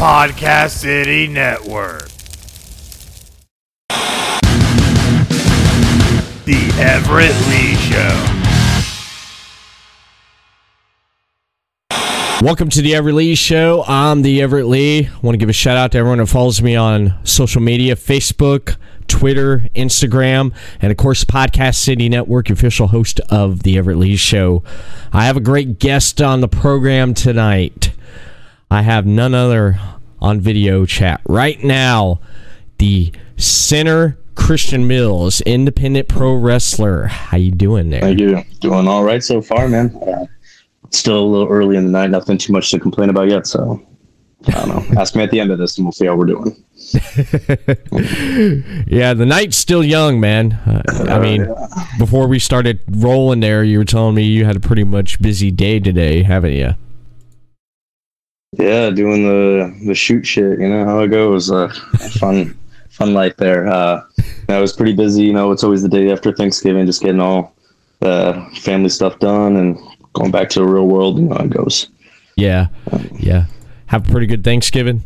Podcast City Network. The Everett Lee Show. Welcome to the Everett Lee Show. I'm the Everett Lee. I want to give a shout out to everyone that follows me on social media Facebook, Twitter, Instagram, and of course, Podcast City Network, official host of the Everett Lee Show. I have a great guest on the program tonight. I have none other on video chat right now. The Sinner Christian Mills, independent pro wrestler. How you doing there? Thank you. Doing all right so far, man. Uh, still a little early in the night. Nothing too much to complain about yet. So I don't know. Ask me at the end of this, and we'll see how we're doing. yeah, the night's still young, man. Uh, I mean, yeah. before we started rolling there, you were telling me you had a pretty much busy day today, haven't you? Yeah, doing the the shoot shit. You know how it goes. Uh, fun, fun life there. Uh, I was pretty busy. You know, it's always the day after Thanksgiving, just getting all the family stuff done and going back to the real world. You know how it goes. Yeah, yeah. Have a pretty good Thanksgiving.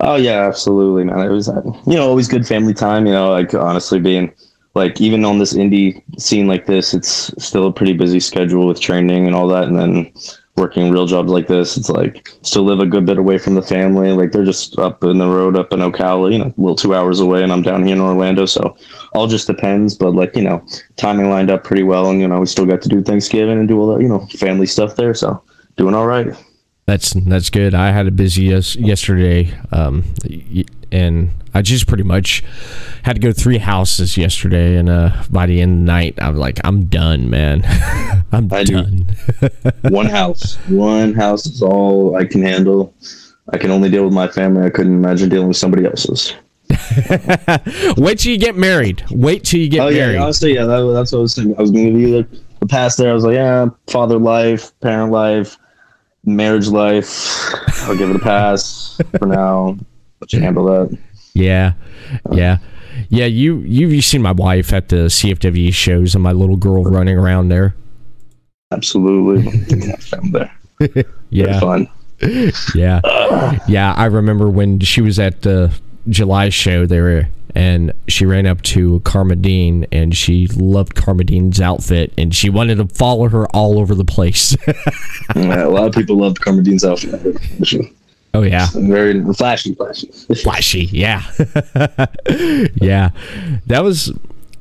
Oh yeah, absolutely, man. It was uh, you know always good family time. You know, like honestly being like even on this indie scene like this, it's still a pretty busy schedule with training and all that, and then working real jobs like this, it's like still live a good bit away from the family. Like they're just up in the road, up in Ocala, you know, a little two hours away, and I'm down here in Orlando. So all just depends. But like you know, timing lined up pretty well, and you know, we still got to do Thanksgiving and do all that you know family stuff there. So doing all right. That's that's good. I had a busy yes, yesterday, um, and I just pretty much had to go to three houses yesterday. And uh, by the end of the night, I'm like, I'm done, man. I'm I done. one house, one house is all I can handle. I can only deal with my family. I couldn't imagine dealing with somebody else's. Wait till you get married. Wait till you get married. Oh married. yeah, honestly, yeah, that, that's what I was saying. I was going to be the, the past there. I was like, yeah, father life, parent life, marriage life. I'll give it a pass for now. Let you handle that. Yeah, uh, yeah, yeah. You you've seen my wife at the CFW shows and my little girl running around there. Absolutely, yeah, found there. Yeah, fun. yeah, uh. yeah. I remember when she was at the July show there, and she ran up to Karma Dean, and she loved Karma Dean's outfit, and she wanted to follow her all over the place. Yeah, a lot of people loved Karma Dean's outfit. oh yeah, Very flashy, flashy. flashy. Yeah, yeah. That was.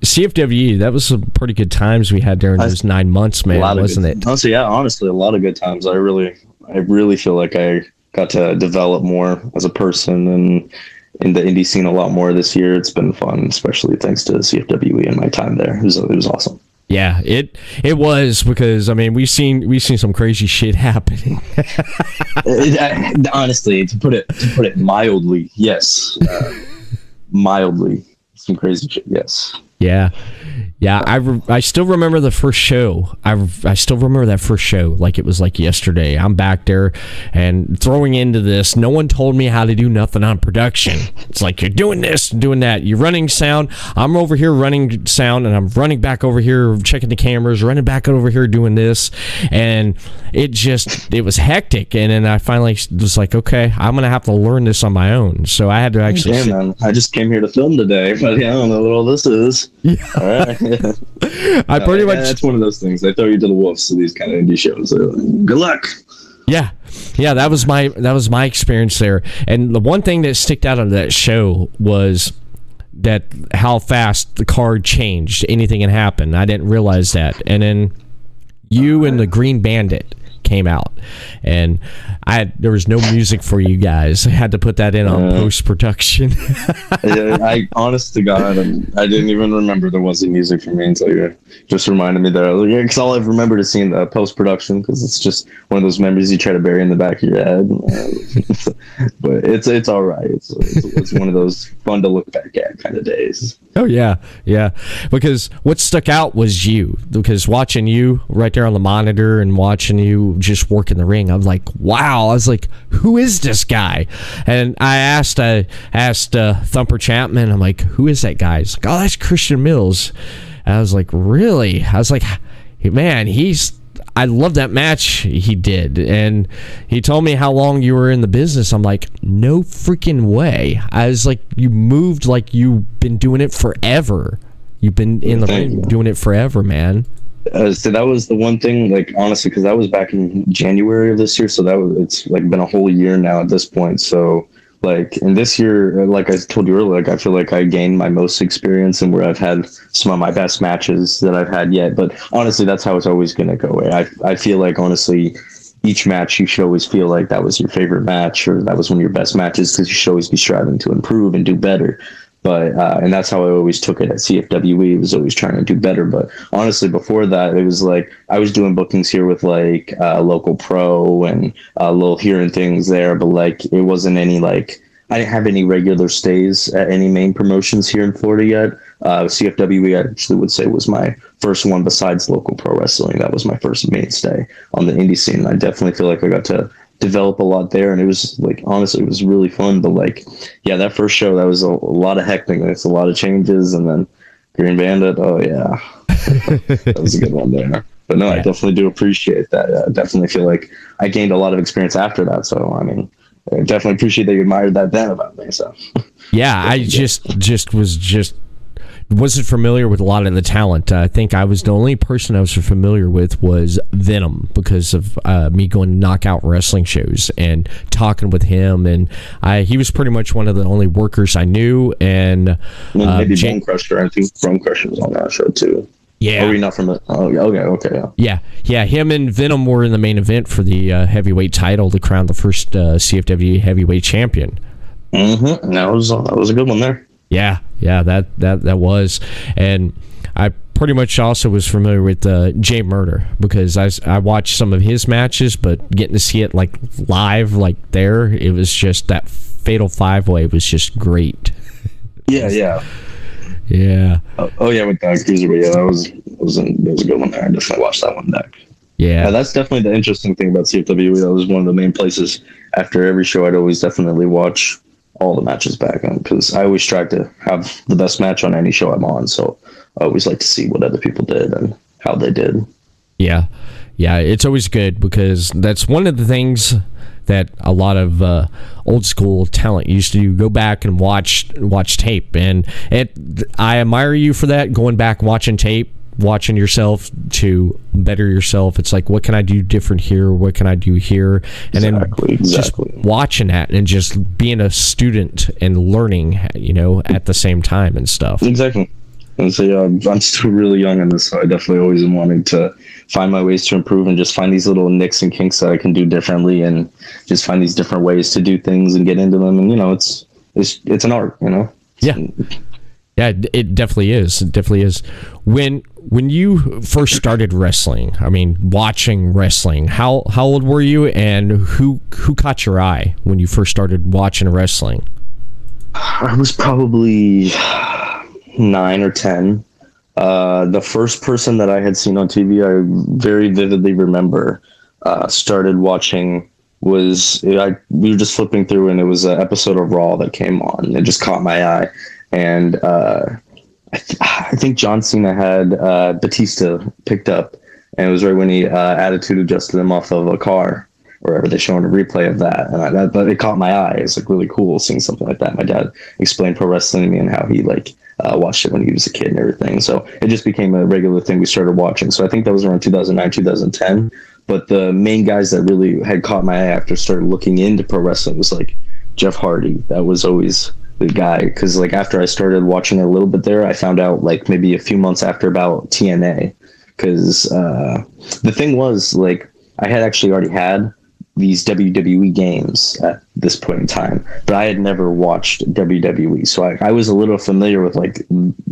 CFW, that was some pretty good times we had during those nine months, a man, lot wasn't good, it? Honestly, yeah, honestly, a lot of good times. I really, I really feel like I got to develop more as a person and in the indie scene a lot more this year. It's been fun, especially thanks to CFWE and my time there. It was, it was awesome. Yeah, it it was because I mean we've seen we've seen some crazy shit happening. Honestly, to put it to put it mildly, yes, uh, mildly, some crazy shit. Yes. Yeah, yeah. I, re- I still remember the first show. I re- I still remember that first show like it was like yesterday. I'm back there and throwing into this. No one told me how to do nothing on production. It's like you're doing this, doing that. You're running sound. I'm over here running sound, and I'm running back over here checking the cameras, running back over here doing this, and it just it was hectic. And then I finally was like, okay, I'm gonna have to learn this on my own. So I had to actually. Damn, sit- man. I just came here to film today, but yeah, I don't know what all this is. Yeah. I pretty Yeah, much That's one of those things. They throw you to the wolves to these kind of indie shows. Like, Good luck. Yeah, yeah, that was my that was my experience there. And the one thing that sticked out of that show was that how fast the card changed. Anything can happen. I didn't realize that. And then you and the Green Bandit came out, and I had, there was no music for you guys. I had to put that in on Yeah. post production. I, I, honest to God, I'm- I didn't even remember there wasn't music for me until you just reminded me there. I was like, yeah, because all I've remembered is seeing the post production because it's just one of those memories you try to bury in the back of your head. but it's it's all right. It's, it's it's one of those fun to look back at kind of days. Oh yeah, yeah. Because what stuck out was you. Because watching you right there on the monitor and watching you just work in the ring, I was like, wow. I was like, who is this guy? And I asked, I asked uh, Thumper Chapman. I'm like, who is that guy? He's like, oh, that's Christian Mills. And I was like, really? I was like, man, he's. I love that match he did, and he told me how long you were in the business. I'm like, no freaking way. I was like, you moved like you've been doing it forever. You've been in the Thank ring you. doing it forever, man. Uh, so that was the one thing, like honestly, because that was back in January of this year. So that was it's like been a whole year now at this point. So like in this year, uh, like I told you earlier, like I feel like I gained my most experience and where I've had some of my best matches that I've had yet. But honestly, that's how it's always gonna go. I I feel like honestly. Each match, you should always feel like that was your favorite match, or that was one of your best matches, because you should always be striving to improve and do better. But uh, and that's how I always took it at CFWE. was always trying to do better. But honestly, before that, it was like I was doing bookings here with like uh, local pro and uh, little here and things there. But like it wasn't any like I didn't have any regular stays at any main promotions here in Florida yet. Uh, CFWE I actually would say was my first one besides local pro wrestling. That was my first mainstay on the indie scene. I definitely feel like I got to develop a lot there and it was like honestly it was really fun but like yeah that first show that was a, a lot of hecticness a lot of changes and then green bandit oh yeah. That was a good one there. But no i definitely do appreciate that. I definitely feel like i gained a lot of experience after that so i mean i definitely appreciate that you admired that then about me so. Yeah, I just just was just wasn't familiar with a lot of the talent. I think I was the only person I was familiar with was Venom because of uh, me going to knockout wrestling shows and talking with him, and I he was pretty much one of the only workers I knew. And uh, maybe Jan- bone crusher i think bone crusher was on that show too yeah, oh you're not from it oh yeah, okay okay yeah Yeah, yeah. Him and Venom were in the main event for the uh, heavyweight title to crown the first uh, CFW heavyweight champion. mm-hmm. and that was uh, that was a good one there Yeah, yeah. That that that was, and I pretty much also was familiar with uh, Jay Murder because I I watched some of his matches, but getting to see it like live, like there, it was just that Fatal Five Way was just great. yeah yeah Yeah, Oh, oh yeah, with that cruiserweight, yeah, that was was a, that was a good one there. I definitely watched that one back. yeah, Yeah, that's definitely the interesting thing about CFW. That was one of the main places. After every show, I'd always definitely watch all the matches back on because I always strive to have the best match on any show I'm on. So I always like to see what other people did and how they did. Yeah, yeah, it's always good because that's one of the things that a lot of uh, old school talent used to. Go back and watch watch tape, and it. I admire you for that. Going back watching tape, watching yourself to better yourself. It's like, what can I do different here? What can I do here? And Exactly, then exactly. just watching that and just being a student and learning, you know, at the same time and stuff. Exactly. And so yeah, I'm, I'm still really young in this, so I definitely always am wanting to find my ways to improve and just find these little nicks and kinks that I can do differently, and just find these different ways to do things and get into them. And you know, it's it's it's an art, you know. Yeah. Yeah, it- it definitely is. It definitely is. When when you first started wrestling, I mean, watching wrestling, how how old were you, and who who caught your eye when you first started watching wrestling? I was probably nine or ten. Uh, the first person that I had seen on TV, I very vividly remember, uh, started watching was I we were just flipping through and it was an episode of Raw that came on. It just caught my eye, and uh, I, think John Cena had uh, Batista picked up, and it was right when he uh, attitude adjusted him off of a car. Wherever they showing a replay of that, and I, that, but it caught my eye. It's like really cool seeing something like that. My dad explained pro wrestling to me and how he like uh, watched it when he was a kid and everything. So it just became a regular thing we started watching. So I think that was around 2009, 2010. But the main guys that really had caught my eye after started looking into pro wrestling was like Jeff Hardy. That was always the guy because like after I started watching a little bit there, I found out like maybe a few months after about TNA because uh, the thing was like I had actually already had these WWE games at this point in time, but I had never watched WWE, so I, I was a little familiar with like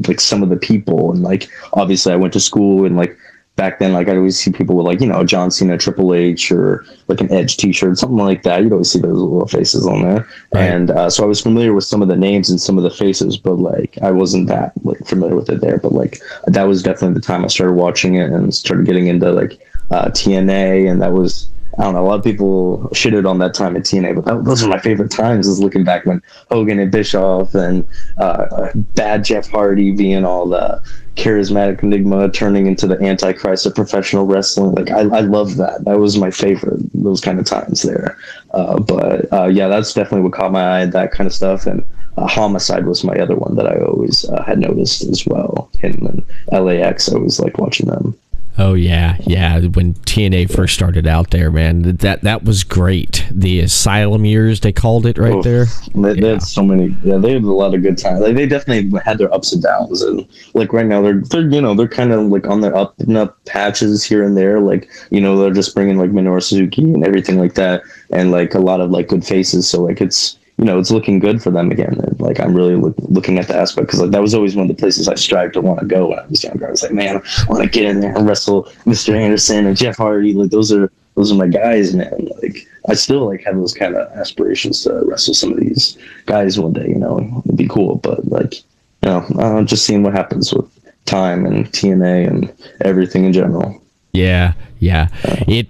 like some of the people and like obviously I went to school and like back then like I'd always see people with like you know John Cena, Triple H, or like an Edge T-shirt, something like that. You'd always see those little faces on there, Right. and uh, so I was familiar with some of the names and some of the faces, but like I wasn't that like familiar with it there. But like that was definitely the time I started watching it and started getting into like uh, TNA, and that was I don't know. A lot of people shitted on that time at TNA, but that, those are my favorite times. Is looking back when Hogan and Bischoff and uh, bad Jeff Hardy being all the charismatic enigma turning into the antichrist of professional wrestling. Like I, I love that. That was my favorite. Those kind of times there. Uh, but uh, yeah, that's definitely what caught my eye. That kind of stuff and. Uh, Homicide was my other one that I always uh, had noticed as well. Him and LAX, I always liked watching them. Oh yeah, yeah. When TNA first started out there, man, that that was great. The Asylum years they called it right there. They, they had so many. Yeah, they had a lot of good times. Like, they definitely had their ups and downs, and like right now they're they're you know they're kind of like on their up and up patches here and there. Like you know they're just bringing like Minoru Suzuki and everything like that, and like a lot of like good faces. So like it's you know, it's looking good for them again. And, like I'm really look, looking at the aspect because like that was always one of the places I strived to want to go when I was younger. I was like, man, I want to get in there and wrestle Mr. Anderson and Jeff Hardy. Like those are those are my guys, man. Like I still like have those kind of aspirations to wrestle some of these guys one day. You know, it'd be cool. But like, you know, uh, just seeing what happens with time and TNA and everything in general. Yeah, yeah. It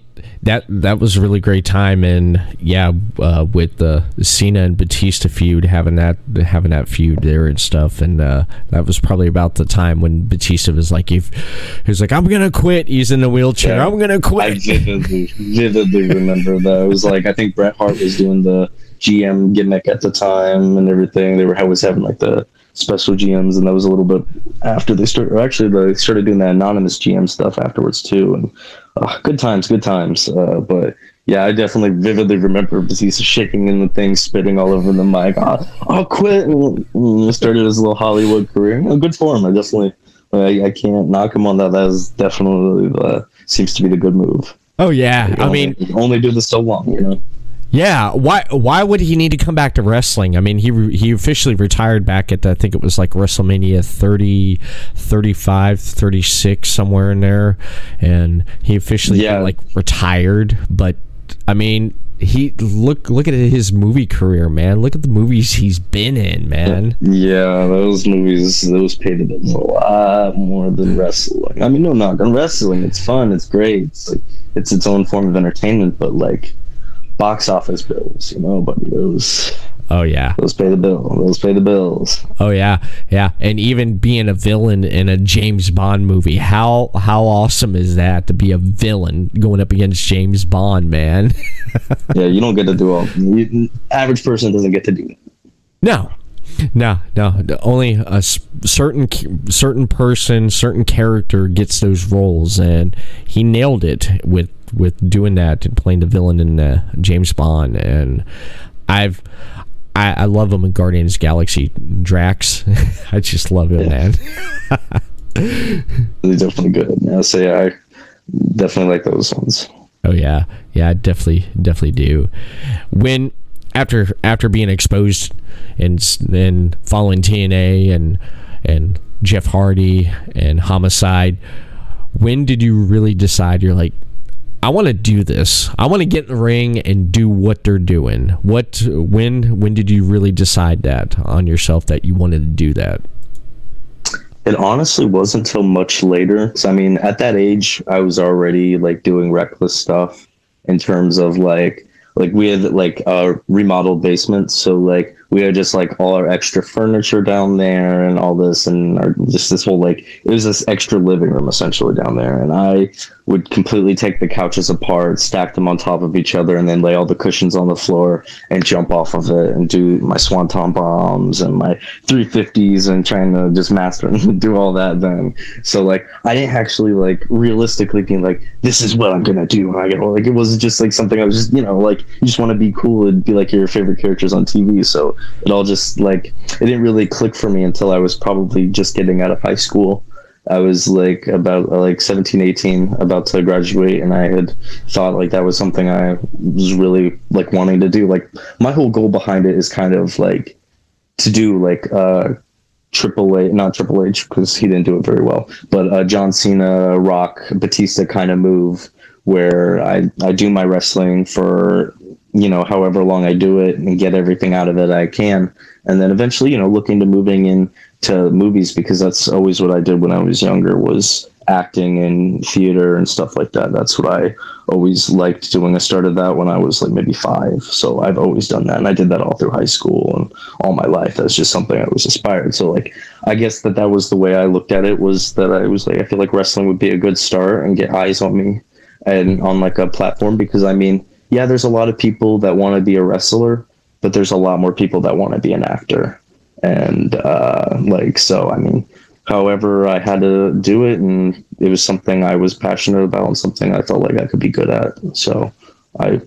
that that was a really great time, and yeah, uh, with the Cena and Batista feud, having that having that feud there and stuff, and uh, that was probably about the time when Batista was like, if he was like, I'm gonna quit. He's in the wheelchair. Yeah. I'm gonna I quit. vividly, vividly remember that. It was like I think Bret Hart was doing the GM gimmick at the time and everything. They were always having like the special GMs, and that was a little bit after they started. Or actually, they started doing that anonymous GM stuff afterwards too. And uh, good times, good times. Uh, but yeah, I definitely vividly remember Batista shaking in the thing, spitting all over the mic. I'll, I'll quit, and, started his little Hollywood career. You know, good for him. I definitely, I, I can't knock him on that. That is definitely the seems to be the good move. Oh yeah, I Only- mean, only do this so long, you know. Yeah. Why why would he need to come back to wrestling? I mean, he re- he officially retired back at I think it was like WrestleMania 30, 35, 36 somewhere in there, and he officially Yeah. like retired. But I mean, he look look at his movie career, man. Look at the movies he's been in, man. Yeah, those movies, those paid bills a lot more than wrestling. I mean, no knock on wrestling. It's fun. It's great. It's like it's its own form of entertainment. But like box office bills, you know, buddy, those Oh yeah. those pay the bill. Those pay the bills. Oh yeah, yeah, and even being a villain in a James Bond movie, how how awesome is that to be a villain going up against James Bond, man? Yeah, you don't get to do all. You, average person doesn't get to do that. no, no, no. Only a certain certain person, certain character gets those roles, and he nailed it with with doing that and playing the villain in uh, James Bond. And I've. I, I love him in Guardians Galaxy. Drax, I just love him, man. They're definitely good. Yeah, so yeah, I definitely like those ones. Oh yeah, yeah, I definitely, definitely do. When after after being exposed and and following TNA and and Jeff Hardy and Homicide, when did you really decide you're like, I want to do this. I want to get in the ring and do what they're doing. What when when did you really decide that on yourself that you wanted to do that? It honestly wasn't until much later. 'cause, I mean, at that age, I was already like doing reckless stuff in terms of like like we had like a remodeled basement, so like we had just like all our extra furniture down there and all this, and our, just this whole like it was this extra living room essentially down there, and I would completely take the couches apart, stack them on top of each other, and then lay all the cushions on the floor and jump off of it and do my swanton bombs and my 350s and trying to just master and do all that then. So like I didn't actually like realistically being like, this is what I'm gonna do when I get old. Like it was just like something I was just you know like you just want to be cool and be like your favorite characters on TV. So it all just like it didn't really click for me until I was probably just getting out of high school. I was like about like 17, 18, about to graduate, and I had thought like that was something I was really like wanting to do. Like my whole goal behind it is kind of like to do like uh Triple A, not Triple H because he didn't do it very well, but uh, John Cena, Rock, Batista kind of move where I I do my wrestling for you know however long I do it and get everything out of it I can, and then eventually you know look into moving in to movies because that's always what I did when I was younger was acting in theater and stuff like that. That's what I always liked doing. I started that when I was like maybe five. So I've always done that. And I did that all through high school and all my life. That's just something I was aspired. So like, I guess that that was the way I looked at it was that I was like, I feel like wrestling would be a good start and get eyes on me and on like a platform because I mean, yeah, there's a lot of people that want to be a wrestler, but there's a lot more people that want to be an actor. And uh, like, so I mean, however I had to do it, and it was something I was passionate about and something I felt like I could be good at. So I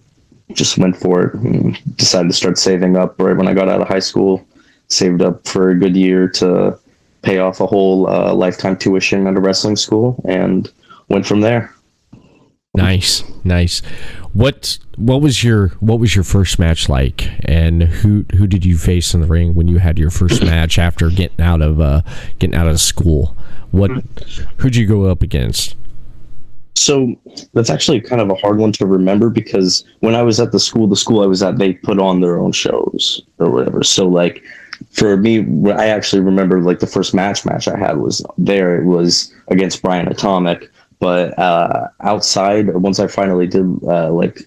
just went for it and decided to start saving up right when I got out of high school. Saved up for a good year to pay off a whole uh, lifetime tuition at a wrestling school and went from there. Nice, nice. What what was your what was your first match like, and who who did you face in the ring when you had your first match after getting out of uh, getting out of school? What who'd you go up against? So that's actually kind of a hard one to remember because when I was at the school, the school I was at, they put on their own shows or whatever. So like for me, I actually remember like the first match match I had was there. It was against Brian Atomic but uh, outside, once I finally did uh, like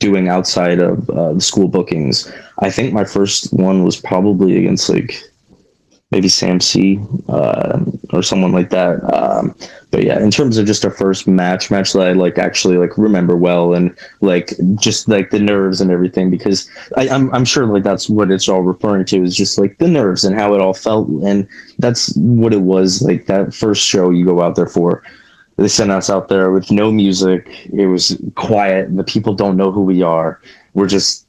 doing outside of uh, the school bookings, I think my first one was probably against like maybe Sam C uh, or someone like that. Um, but yeah, in terms of just a first match, match that I like actually like remember well and like just like the nerves and everything because I, I'm I'm sure like that's what it's all referring to is just like the nerves and how it all felt and that's what it was like that first show you go out there for they sent us out there with no music. It was quiet. The people don't know who we are. We're just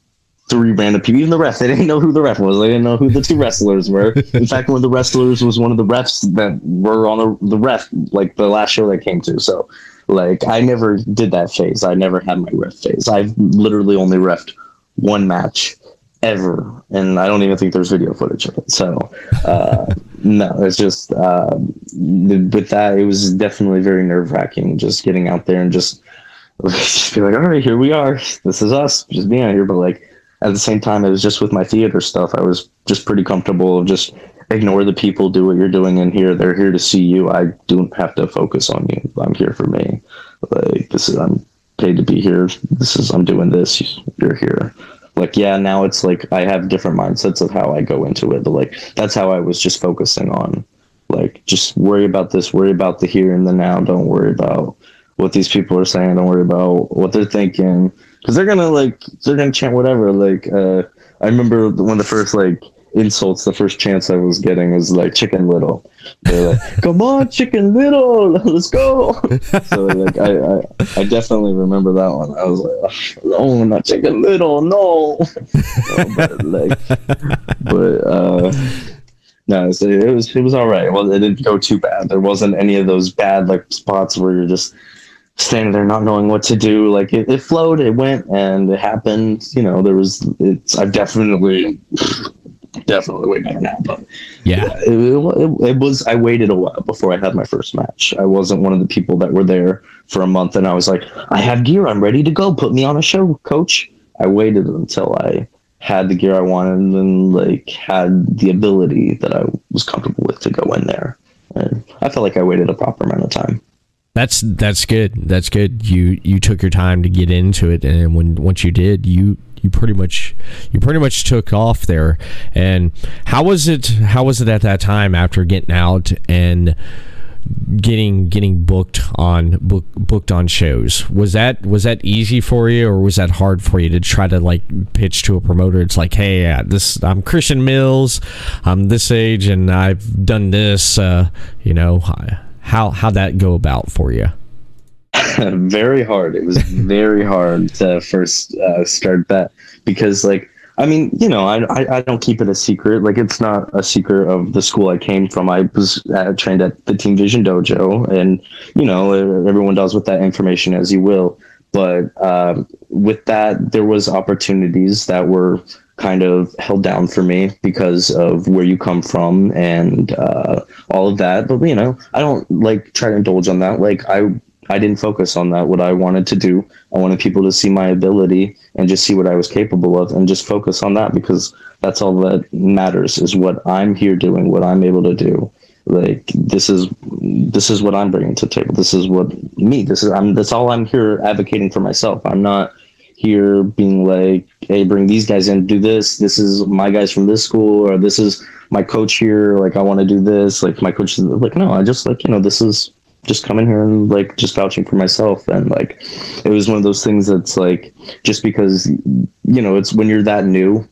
three random people. Even the ref, they didn't know who the ref was. They didn't know who the two wrestlers were. In fact, one of the wrestlers was one of the refs that were on the, the ref, like the last show they came to. So, like, I never did that phase. I never had my ref phase. I've literally only refed one match ever, and I don't even think there's video footage of it. So, uh, no, it's just uh, with that, it was definitely very nerve wracking. Just getting out there and just just be like, all right, here we are. This is us, just being out here. But like at the same time, it was just with my theater stuff. I was just pretty comfortable just ignore the people, do what you're doing in here. They're here to see you. I don't have to focus on you. I'm here for me. Like this is I'm paid to be here. This is I'm doing this. You're here like yeah now it's like i have different mindsets of how i go into it but like that's how i was just focusing on like just worry about this worry about the here and the now don't worry about what these people are saying don't worry about what they're thinking because they're gonna like they're gonna chant whatever like uh i remember when the first like insults the first chance I was getting was like Chicken Little. They're like, "Come on, Chicken Little, let's go!" so like I, I, I definitely remember that one. I was like, "Oh, not Chicken Little, no!" but like, but uh, no, so it was it was all right. Well, it didn't go too bad. There wasn't any of those bad like spots where you're just standing there not knowing what to do. Like it, it flowed, it went, and it happened. You know, there was. It's. I've definitely definitely way better now. But yeah, yeah it, it, it, was. I waited a while before I had my first match. I wasn't one of the people that were there for a month, and I was like, I have gear. I'm ready to go. Put me on a show, coach. I waited until I had the gear I wanted and like had the ability that I was comfortable with to go in there. And I felt like I waited a proper amount of time. That's that's good. That's good. You you took your time to get into it, and when once you did, you you pretty much you pretty much took off there. And how was it? How was it at that time after getting out and getting getting booked on book, booked on shows was that was that easy for you or was that hard for you to try to like pitch to a promoter it's like hey uh, this i'm christian mills i'm this age and i've done this uh, you know how how'd that go about for you very hard. It was very hard to first uh, start that because, like, I mean, you know, I, I, I don't keep it a secret. Like, it's not a secret of the school I came from. I was uh, trained at the Team Vision Dojo, and you know, everyone does with that information as you will. But um, with that, there was opportunities that were kind of held down for me because of where you come from and uh, all of that. But you know, I don't like try to indulge on that. Like I I didn't focus on that. What I wanted to do, I wanted people to see my ability and just see what I was capable of, and just focus on that because that's all that matters is what I'm here doing, what I'm able to do. Like this is this is what I'm bringing to the table. This is what me. This is I'm. That's all I'm here advocating for myself. I'm not here being like, hey, bring these guys in, do this. This is my guys from this school, or this is my coach here. Like I want to do this. Like my coach is like, no, I just like you know this is just coming here and like just vouching for myself. And like it was one of those things that's like just because you know it's when you're that new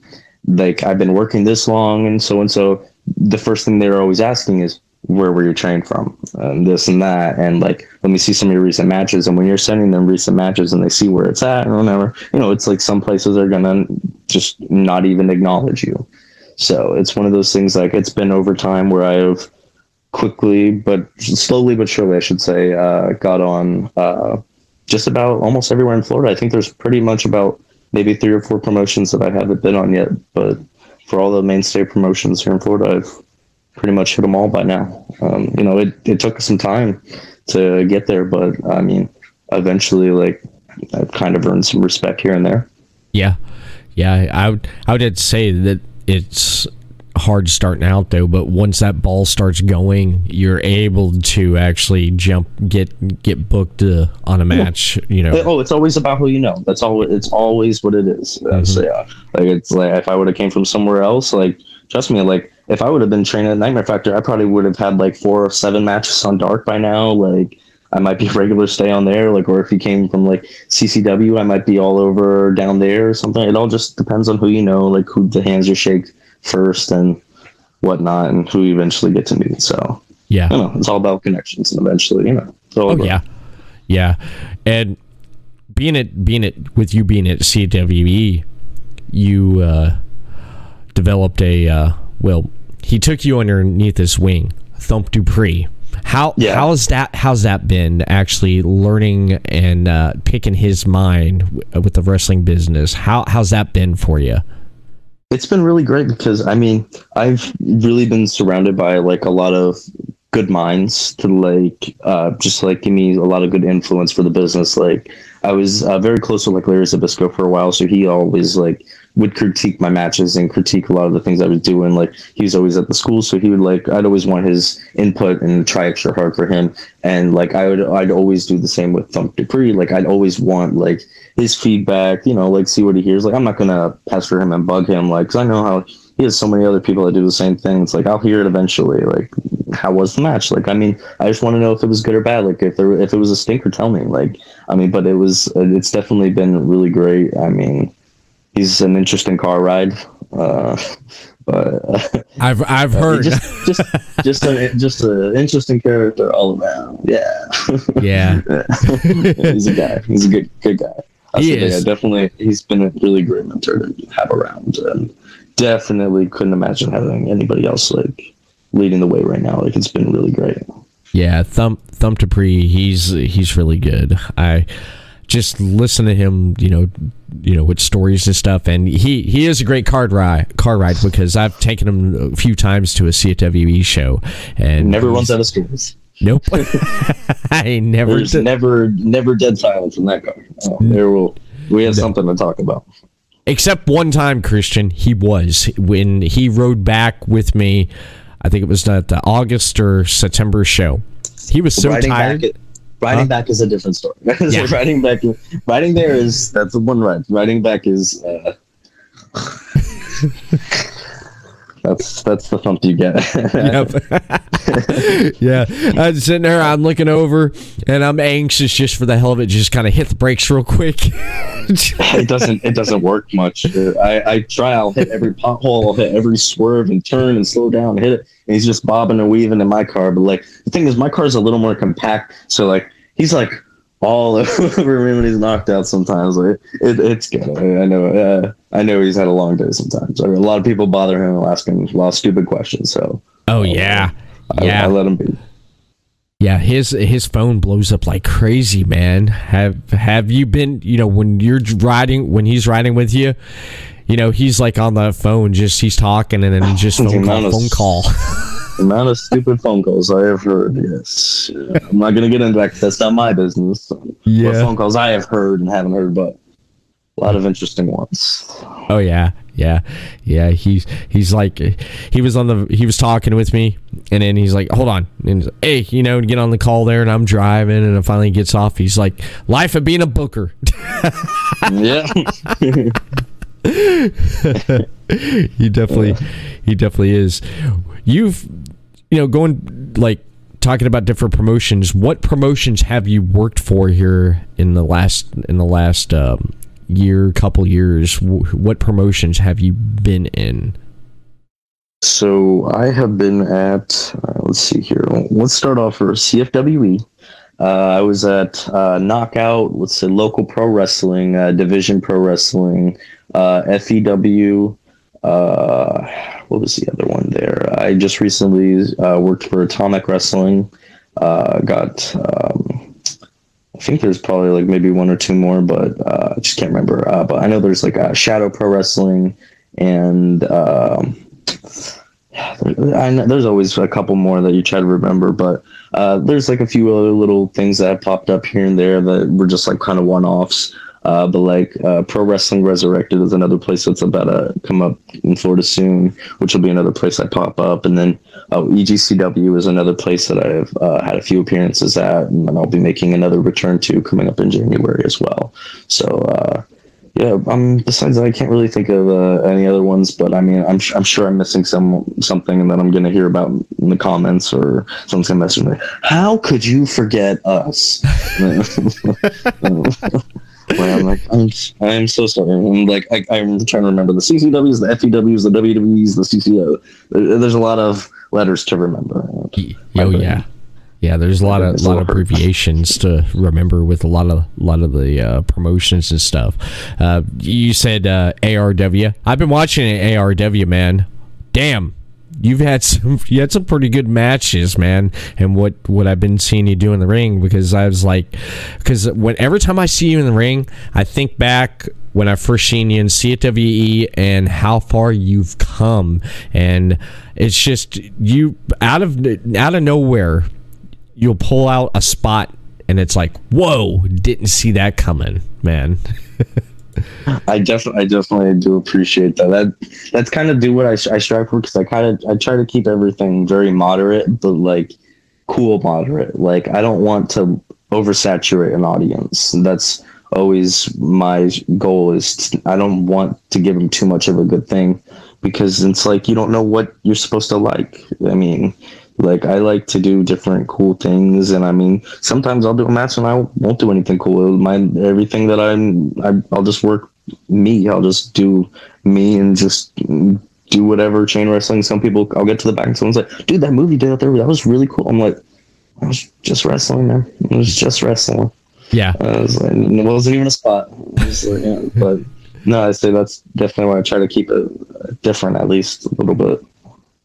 like i've been working this long and so and so the first thing they're always asking is where were you trained from? And this and that. And like let me see some of your recent matches. And when you're sending them recent matches and they see where it's at or whatever you know it's like some places are gonna just not even acknowledge you. So it's one of those things like it's been over time where i've quickly but slowly but surely i should say uh, got on uh, just about almost everywhere in florida. I think there's pretty much about maybe three or four promotions that i haven't been on yet but for all the mainstay promotions here in florida i've pretty much hit them all by now. Um, you know it, it took some time to get there but i mean eventually like i've kind of earned some respect here and there. Yeah, yeah. I would I would say that it's hard starting out though, but once that ball starts going, you're able to actually jump get get booked uh, on a match. You know, oh it's always about who you know. That's all it's always what it is. Uh, so yeah. Like it's like if i would have came from somewhere else like trust me like if i would have been trained at nightmare factory i probably would have had like four or seven matches on dark by now. Like i might be a regular stay on there like or if you came from like ccw i might be all over down there or something. It all just depends on who you know like who the hands you shake first and whatnot and who you eventually get to meet so yeah. you know it's all about connections and eventually you know Oh about- yeah, yeah, and being it being it with you being at CWE, you uh, developed a uh, well. He took you underneath his wing, Thump Dupree. How Yeah. how's that how's that been actually learning and uh, picking his mind w- with the wrestling business? How how's that been for you? It's been really great because I mean I've really been surrounded by like a lot of good minds to like uh, just like give me a lot of good influence for the business. Like I was uh, very close to like Larry Zbyszko for a while, so he always like would critique my matches and critique a lot of the things I was doing. Like he was always at the school, so he would like I'd always want his input and try extra hard for him. And like I would I'd always do the same with Thump Dupree. Like I'd always want like his feedback, you know, like see what he hears. Like I'm not gonna pester him and bug him, like 'cause I know how he has so many other people that do the same thing. It's like I'll hear it eventually. Like, how was the match? Like, I mean, I just want to know if it was good or bad. Like, if there if it was a stinker, tell me. Like, I mean, but it was it's definitely been really great. I mean, he's an interesting car ride. Uh, but uh, I've I've heard. just just just a just an interesting character all around. Yeah, yeah, he's a guy. He's a good good guy. I He is. Yeah, definitely. He's been a really great mentor to have around, and definitely couldn't imagine having anybody else like leading the way right now. Like it's been really great. Yeah, Thump Thump Dupree, he's he's really good. I just listen to him, you know, you know, with stories and stuff, and he he is a great card ride car ride because I've taken him a few times to a CWE show, and Never runs out of stories. Nope, I never. There's did. never never dead silence in that car. Oh, there will we have something to talk about. Except one time, Christian, he was when he rode back with me. I think it was at the August or September show. He was so riding tired. back, riding Huh? back is a different story. Yeah. riding back, riding there is that's the one ride. Riding back is. Uh, That's that's the thump you get. Yep. yeah. I'm sitting there, I'm looking over, and I'm anxious just for the hell of it, just kind of hit the brakes real quick. it doesn't it doesn't work much. I, I try. I'll hit every pothole. I'll hit every swerve and turn and slow down and hit it. And he's just bobbing and weaving in my car. But like the thing is, my car is a little more compact. So like he's like all over me when he's knocked out. Sometimes like it, it's good. I, I know. Uh, I know he's had a long day sometimes. A lot of people bother him and asking a lot of stupid questions. So oh, yeah. I, Yeah. I let him be. Yeah, his his phone blows up like crazy, man. Have have you been, you know, when you're riding when he's riding with you, you know, he's like on the phone just he's talking and then just phone call, phone call. Amount of stupid phone calls I have heard. Yes, I'm not gonna get into that. That's not my business. What Yeah. phone calls I have heard and haven't heard, but a lot of interesting ones. Oh yeah, Yeah, yeah. He's he's like he was on the he was talking with me, and then he's like, "Hold on," and he's like, hey, you know, get on the call there, and I'm driving, and it finally gets off. He's like, "Life of being a booker." yeah. he definitely he definitely is. You've you know going like talking about different promotions. What promotions have you worked for here in the last in the last um, year, couple years? What promotions have you been in? So I have been at, uh, let's see here. Let's start off for CFWE. Uh, I was at uh, Knockout, let's say local pro wrestling, uh, Division Pro Wrestling, uh, FEW. Uh, what was the other one there? I just recently uh, worked for Atomic Wrestling. Uh, got, um, I think there's probably like maybe one or two more, but uh, I just can't remember. Uh, but I know there's like uh, Shadow Pro Wrestling and. Um, there's always a couple more that you try to remember, but uh, there's like a few other little things that have popped up here and there that were just like kind of one offs. Uh, but like uh, Pro Wrestling Resurrected is another place that's about to come up in Florida soon, which will be another place I pop up. And then uh, EGCW is another place that I've uh, had a few appearances at, and I'll be making another return to coming up in January as well. So uh, yeah, um. Besides that, I can't really think of uh, any other ones. But I mean, I'm I'm sure I'm missing some something that I'm gonna hear about in the comments or someone's gonna message me. How could you forget us? Where I'm like, I'm, I'm so sorry. I'm like, I, I'm trying to remember the CCWs, the FEWs, the WWEs, the CCO. There- There's a lot of letters to remember. Oh yeah, yeah. There's a lot of lot of abbreviations to remember with a lot of lot of the uh, promotions and stuff. Uh, you said uh, ARW. I've been watching ARW, man. Damn, you've had some you had some pretty good matches, man. And what what I've been seeing you do in the ring because I was like, because when every time I see you in the ring, I think back when I first seen you in CWE and how far you've come, and it's just you out of out of nowhere, you'll pull out a spot. And it's like, whoa! Didn't see that coming, man. I definitely, I definitely do appreciate that. That that's kind of do what I, I strive for because I kind of I try to keep everything very moderate, but like cool moderate. Like I don't want to oversaturate an audience. That's always my goal. Is to, I don't want to give them too much of a good thing because it's like you don't know what you're supposed to like. I mean. Like I like to do different cool things, and I mean sometimes I'll do a match and I won't do anything cool. My everything that I'm, I, I'll just work me. I'll just do me and just do whatever chain wrestling. Some people, I'll get to the back and someone's like, "Dude, that movie you did out there, that was really cool." I'm like, "I was just wrestling, man. It was just wrestling." Yeah, I was like, it wasn't even a spot. I like, yeah, but no, I say that's definitely why I try to keep it different, at least a little bit.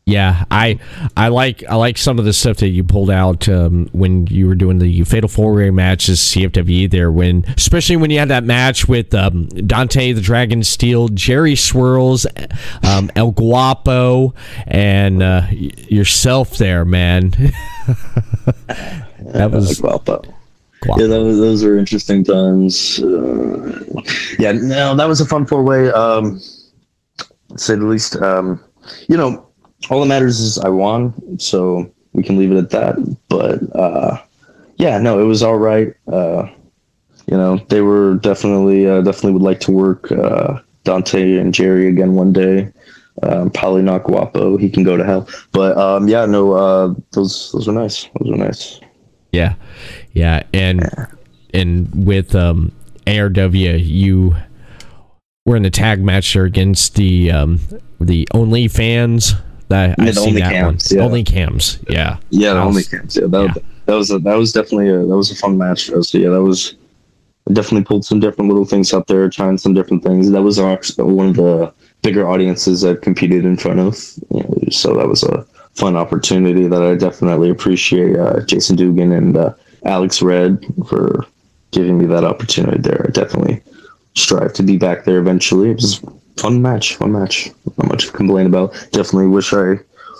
Yeah, I I like I like some of the stuff that you pulled out um, when you were doing the Fatal Four Way matches CFWE there when especially when you had that match with um, Dante the Dragon Steel, Jerry Swirls, um, El Guapo, and uh, yourself there, man. that was like, well, but Guapo. yeah, that was, those were interesting times. Uh, yeah, no, that was a fun four way. Um, say the least. Um, you know, all that matters is I won, so we can leave it at that. But uh, yeah, no, it was all right. Uh, you know, they were definitely uh, definitely would like to work uh, Dante and Jerry again one day. Um, probably not Guapo. He can go to hell. But um, yeah, no, uh, those those were nice. Those were nice. Yeah, yeah, and and with um, ARW, you were in the tag match there against the um, the Only Fans. That Yeah, I the see Only that Cams, one. yeah. Only Cams, yeah, Yeah, the That only was- camps. Yeah, that, yeah. that was a, that was definitely a that was a fun match for us. So yeah, that was I definitely pulled some different little things out there, trying some different things. That was our, one of the bigger audiences I've competed in front of. You know, so that was a fun opportunity that I definitely appreciate uh, Jason Dugan and uh, Alex Red for giving me that opportunity there. I definitely strive to be back there eventually. It was fun match, fun match. Not much to complain about. Definitely wish I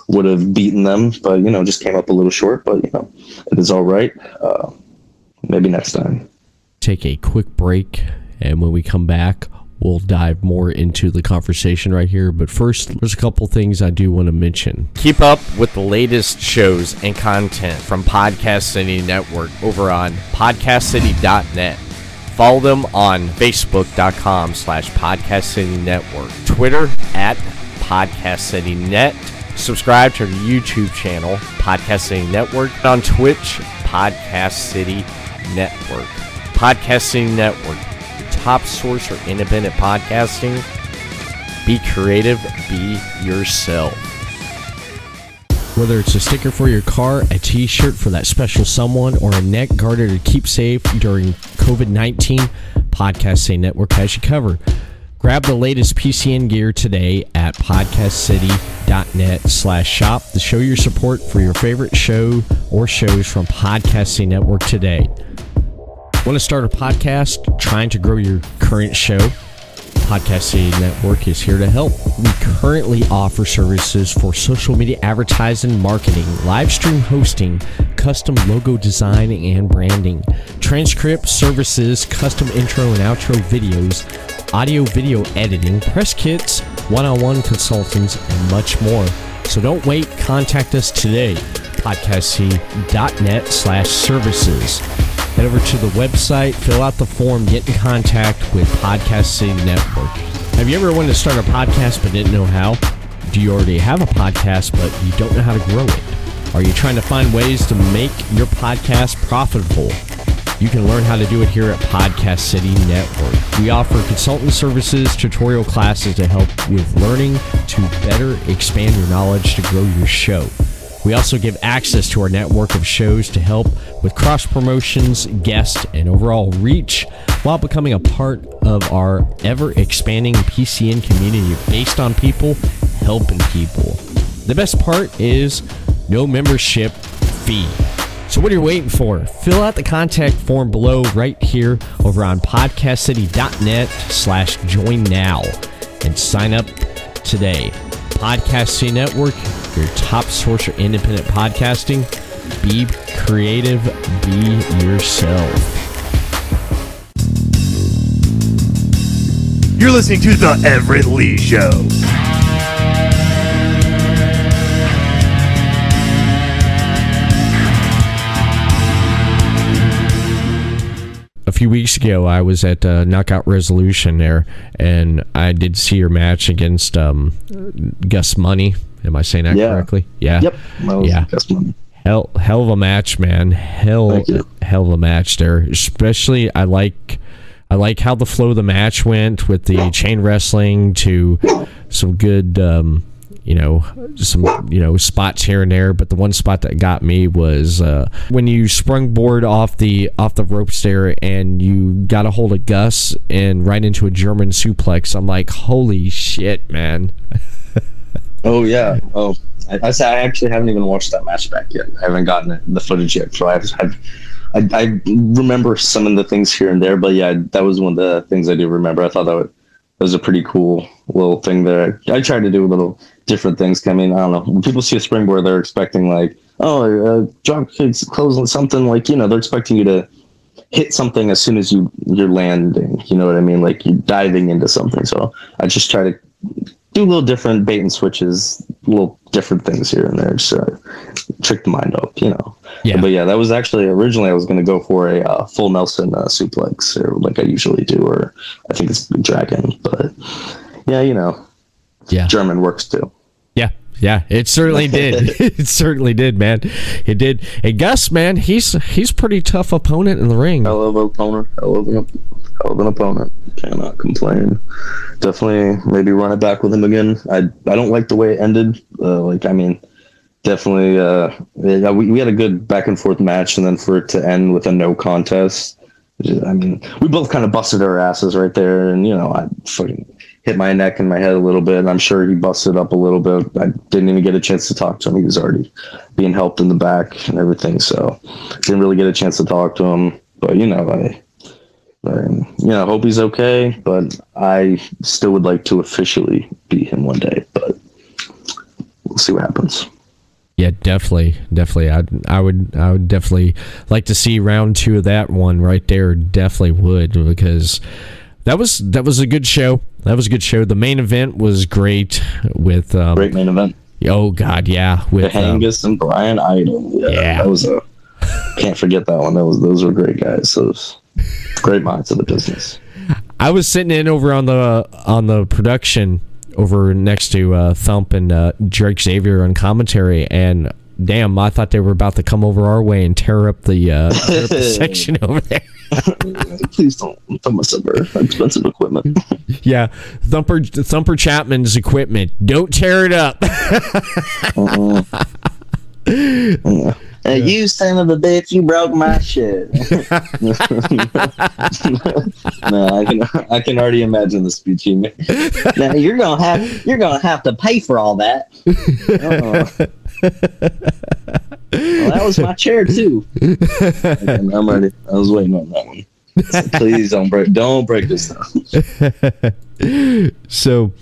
would have beaten them, but you know, just came up a little short. But you know, it is all right. Uh, maybe next time. Take a quick break, and when we come back, we'll dive more into the conversation right here. But first, there's a couple things I do want to mention. Keep up with the latest shows and content from Podcast City Network over on podcastcity.net. Follow them on facebook.com slash podcast city network, Twitter at podcast city net. Subscribe to our YouTube channel, Podcast City Network, on Twitch, Podcast City Network. Podcast City Network, top source for independent podcasting. Be creative, be yourself. Whether it's a sticker for your car, a t shirt for that special someone, or a neck garter to keep safe during COVID 19, Podcast City Network has you covered. Grab the latest PCN gear today at podcastcity.net slash shop to show your support for your favorite show or shows from Podcast City Network today. Want to start a podcast trying to grow your current show? Podcast City Network is here to help. We currently offer services for social media advertising, marketing, live stream hosting, custom logo design and branding, transcript services, custom intro and outro videos, audio video editing, press kits, one on one consultants, and much more. So don't wait, contact us today. podcastcity.net slash services. Head over to the website, fill out the form, get in contact with Podcast City Network. Have you ever wanted to start a podcast but didn't know how? Do you already have a podcast but you don't know how to grow it? Are you trying to find ways to make your podcast profitable? You can learn how to do it here at Podcast City Network. We offer consultant services, tutorial classes to help with learning to better expand your knowledge to grow your show. We also give access to our network of shows to help with cross promotions, guests, and overall reach while becoming a part of our ever expanding PCN community based on people helping people. The best part is no membership fee. So what are you waiting for? Fill out the contact form below right here over on podcastcity.net slash join now and sign up today. Podcast City Network, your top source for independent podcasting. Be creative, be yourself. You're listening to The Everett Lee Show. Few weeks ago, I was at uh, Knockout Resolution there, and I did see your match against um, Gus Money. Am I saying that Yeah. correctly? Yeah. Yep. Yeah. best one. Hell, hell of a match, man. Hell, hell of a match there. Especially, I like, I like how the flow of the match went with the chain wrestling to some good, um, you know, some you know spots here and there. But the one spot that got me was uh, when you sprung board off the off the ropes there, and you got a hold of Gus and right into a German suplex. I'm like, holy shit, man. Oh yeah. Oh, I, I, actually haven't even watched that match back yet. I haven't gotten it, the footage yet, so I've, I've I, I remember some of the things here and there, but yeah, that was one of the things I do remember. I thought that was, a pretty cool little thing there. I tried to do a little different things. I mean, I don't know. When people see a springboard, they're expecting like, oh, uh, drop kicks, close something like you know, they're expecting you to hit something as soon as you you're landing. You know what I mean? Like you're diving into something. So I just try to do a little different bait and switches, little different things here and there, to trick the mind up, you know. Yeah. But yeah, that was actually originally I was going to go for a uh, full Nelson uh, suplex, or like I usually do, or I think it's Dragon. But yeah, you know, Yeah. German works too. Yeah, yeah, it certainly did. it certainly did, man. It did. And Gus, man, he's he's pretty tough opponent in the ring. Hell of an opponent. Hell of an, hell of an opponent. Cannot complain. Definitely, maybe run it back with him again. I I don't like the way it ended. Uh, like I mean, definitely. Uh, yeah, we we had a good back and forth match, and then for it to end with a no contest. I mean, we both kind of busted our asses right there, and you know, I fucking hit my neck and my head a little bit, and I'm sure he busted up a little bit. I didn't even get a chance to talk to him; he was already being helped in the back and everything, so didn't really get a chance to talk to him. But you know, I, I you know, hope he's okay. But I still would like to officially beat him one day, but we'll see what happens. Yeah, definitely, definitely. I I would I would definitely like to see round two of that one right there. Definitely would because that was that was a good show. That was a good show. The main event was great with um, Great main event. oh god, yeah, with um, Angus and Brian Idol. Yeah, Yeah. that was a. Can't forget that one. That was those were great guys. Those great minds of the business. I was sitting in over on the on the production over next to uh, Thump and uh, Drake Xavier on commentary, and damn, I thought they were about to come over our way and tear up the, uh, tear up the section over there. Please don't thumb us over expensive equipment. Yeah, Thumper Thumper Chapman's equipment. Don't tear it up. Yeah. Hey, you son of a bitch! You broke my shit. no, I can I can already imagine the speech he made. Now you're gonna have you're gonna have to pay for all that. Uh-uh. Well, that was my chair too. I'm ready. I was waiting on that one. So please don't break don't break this down. so,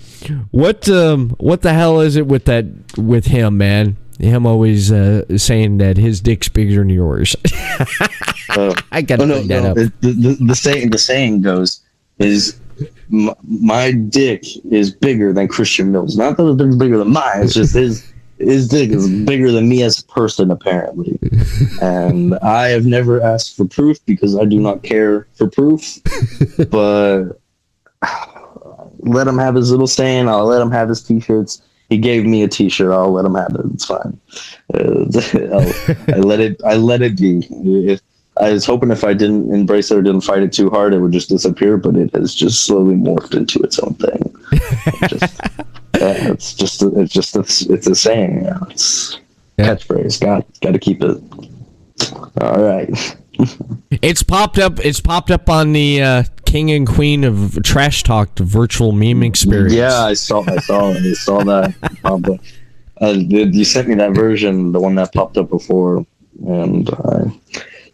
what um what the hell is it with that with him, man? Him always uh, saying that his dick's bigger than yours. Uh, I gotta Oh no, bring that no. up. The, the, the saying the saying goes is my, my dick is bigger than Christian Mills. Not that it's bigger than mine. It's just his his dick is bigger than me as a person apparently. And I have never asked for proof because I do not care for proof. but let him have his little saying. I'll let him have his t-shirts. He gave me a T-shirt. I'll let him have it. It's fine. Uh, I'll- let it. I let it be. If I was hoping if I didn't embrace it or didn't fight it too hard, it would just disappear. But it has just slowly morphed into its own thing. Just, yeah, it's just. It's just. It's, it's a saying. Yeah, it's Yeah. catchphrase. Got. Got to keep it. All right. It's popped up. It's popped up on the uh, King and Queen of Trash Talk virtual meme experience. Yeah, I saw. I saw. I saw that. Um, but, uh, you sent me that version, the one that popped up before, and I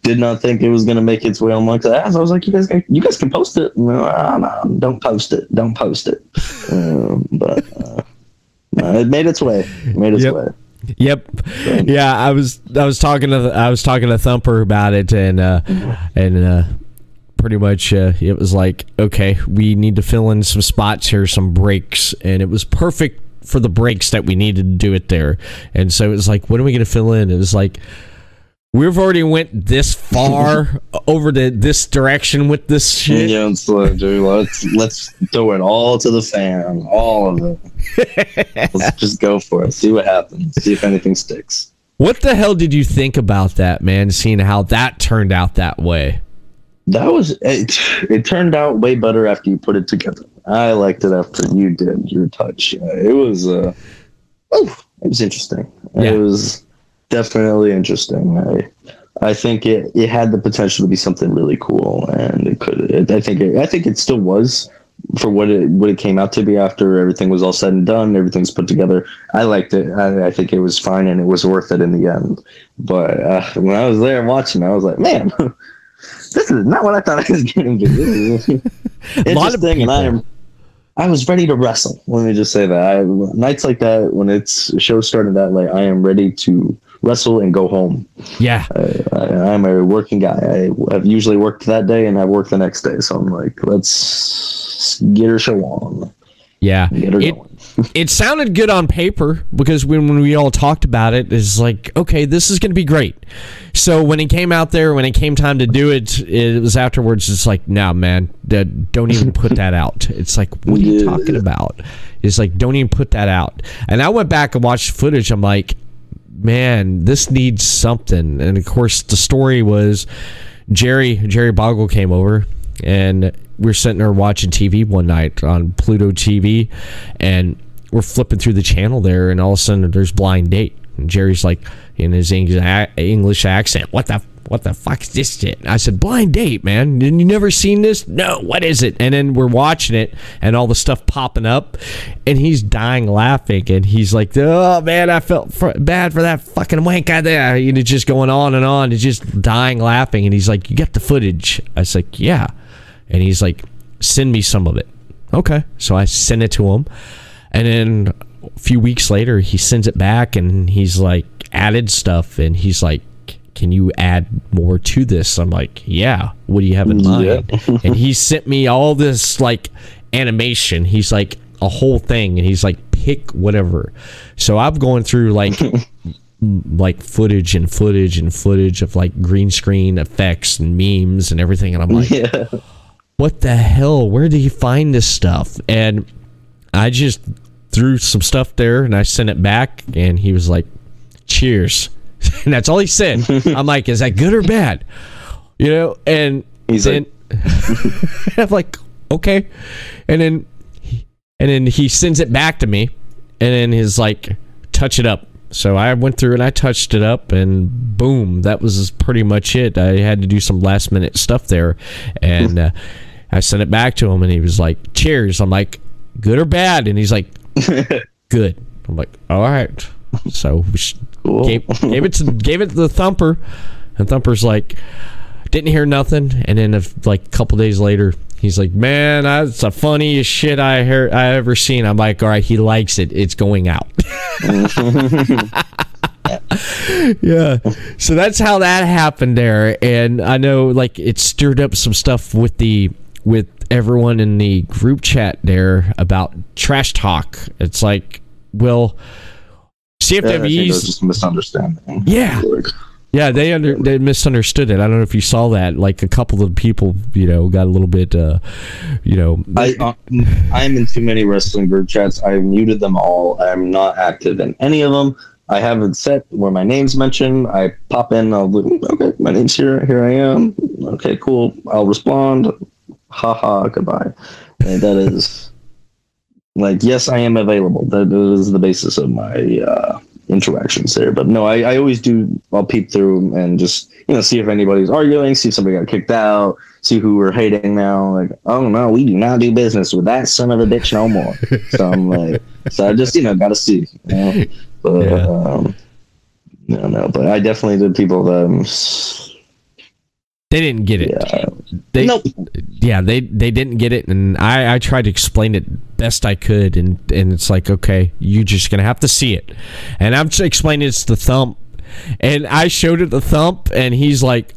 did not think it was going to make its way on Mike's ass. I was like, you guys, you guys can post it. No, no, no, don't post it. Don't post it. Um, but uh, no, it made its way. It made its Yep. way. Yep. Yeah, I was I was talking to I was talking to Thumper about it and uh and uh pretty much uh, it was like okay, we need to fill in some spots here, some breaks and it was perfect for the breaks that we needed to do it there. And so it was like what are we going to fill in? It was like we've already went this far over to this direction with this shit. Yeah, dude, let's let's throw it all to the fan, all of it. let's just go for it. See what happens. See if anything sticks. What the hell did you think about that, man? Seeing how that turned out that way. That was it. It turned out way better after you put it together. I liked it after you did your touch. Uh, it was, uh, oh, it was interesting. Yeah. It was definitely interesting. I, I think it, it had the potential to be something really cool, and it could. It, I think it, I think it still was for what it what it came out to be after everything was all said and done. Everything's put together. I liked it. I, I think it was fine, and it was worth it in the end. But uh, when I was there watching, I was like, man. This is not what I thought I was getting to. This A lot interesting, and I am. I was ready to wrestle. Let me just say that. I, nights like that, when it's shows starting that late, I am ready to wrestle and go home. Yeah. I, I'm a working guy. I have usually worked that day and I work the next day. So I'm like, let's get her show on. Yeah. Get her It, going. it sounded good on paper because when, when we all talked about it, it's like, okay, this is going to be great. So when it came out there, when it came time to do it, it was afterwards. It's like, no, man, d- don't even put that out. It's like, what are you Yeah. talking about? It's like, don't even put that out. And I went back and watched the footage. I'm like, man, this needs something. And of course, the story was Jerry Jerry Boggle came over and we're sitting there watching TV one night on Pluto TV, and we're flipping through the channel there, and all of a sudden there's blind date, and Jerry's like in his English accent, "What the what the fuck is this shit?" And I said, "Blind date, man. Didn't you never seen this? No. What is it?" And then we're watching it, and all the stuff popping up, and he's dying laughing, and he's like, "Oh man, I felt fr- bad for that fucking wank out there." And it's just going on and on, and just dying laughing, and he's like, "You got the footage?" I was like, "Yeah." and he's like, "Send me some of it." Okay, so I send it to him, and then a few weeks later, he sends it back, and he's like added stuff, and he's like, can you add more to this? I'm like, yeah. What do you have in mind? and he sent me all this like animation. He's like a whole thing, and he's like, pick whatever. So I'm going through like like footage and footage and footage of like green screen effects and memes and everything, and I'm like, Yeah. what the hell? Where did he find this stuff? And I just threw some stuff there and I sent it back and he was like, cheers. and that's all he said. I'm like, is that good or bad? You know, and He's then I'm like, okay. And then and then he sends it back to me and then he's like, touch it up. So I went through and I touched it up and boom, that was pretty much it. I had to do some last minute stuff there and uh, I sent it back to him and he was like, cheers. I'm like, good or bad? And he's like, good. I'm like, all right. So we Cool. gave, gave it to gave it to the thumper, and thumper's like, didn't hear nothing. And then if, like a couple days later, he's like, man, that's the funniest shit I heard I ever seen. I'm like, all right, he likes it. It's going out. yeah. So that's how that happened there. And I know like it stirred up some stuff with the with everyone in the group chat there about trash talk. It's like, well, Yeah, I think it was CFWE's just misunderstanding. Yeah. Yeah, they under they misunderstood it. I don't know if you saw that. Like a couple of people, you know, got a little bit, uh, you know, I uh, I'm in too many wrestling group chats. I've muted them all. I'm not active in any of them. I have it set where my name's mentioned. I pop in. I'll look, okay, my name's here. Here I am. Okay, cool. I'll respond. Ha ha. Goodbye. And that is like yes, I am available. That is the basis of my uh, interactions there. But no, I, I always do. I'll peep through and just you know see if anybody's arguing, see if somebody got kicked out, see who we're hating now. Like, oh no, we do not do business with that son of a bitch no more. so I'm like, so I just you know got to see. You know? But Yeah. um, no, no. But I definitely did people that. Um, they didn't get it. yeah, They, Nope. yeah, they they didn't get it, and I I tried to explain it best I could, and and it's like, okay, you're just gonna have to see it, and I'm just explaining it's the thump, and I showed it the thump, and he's like,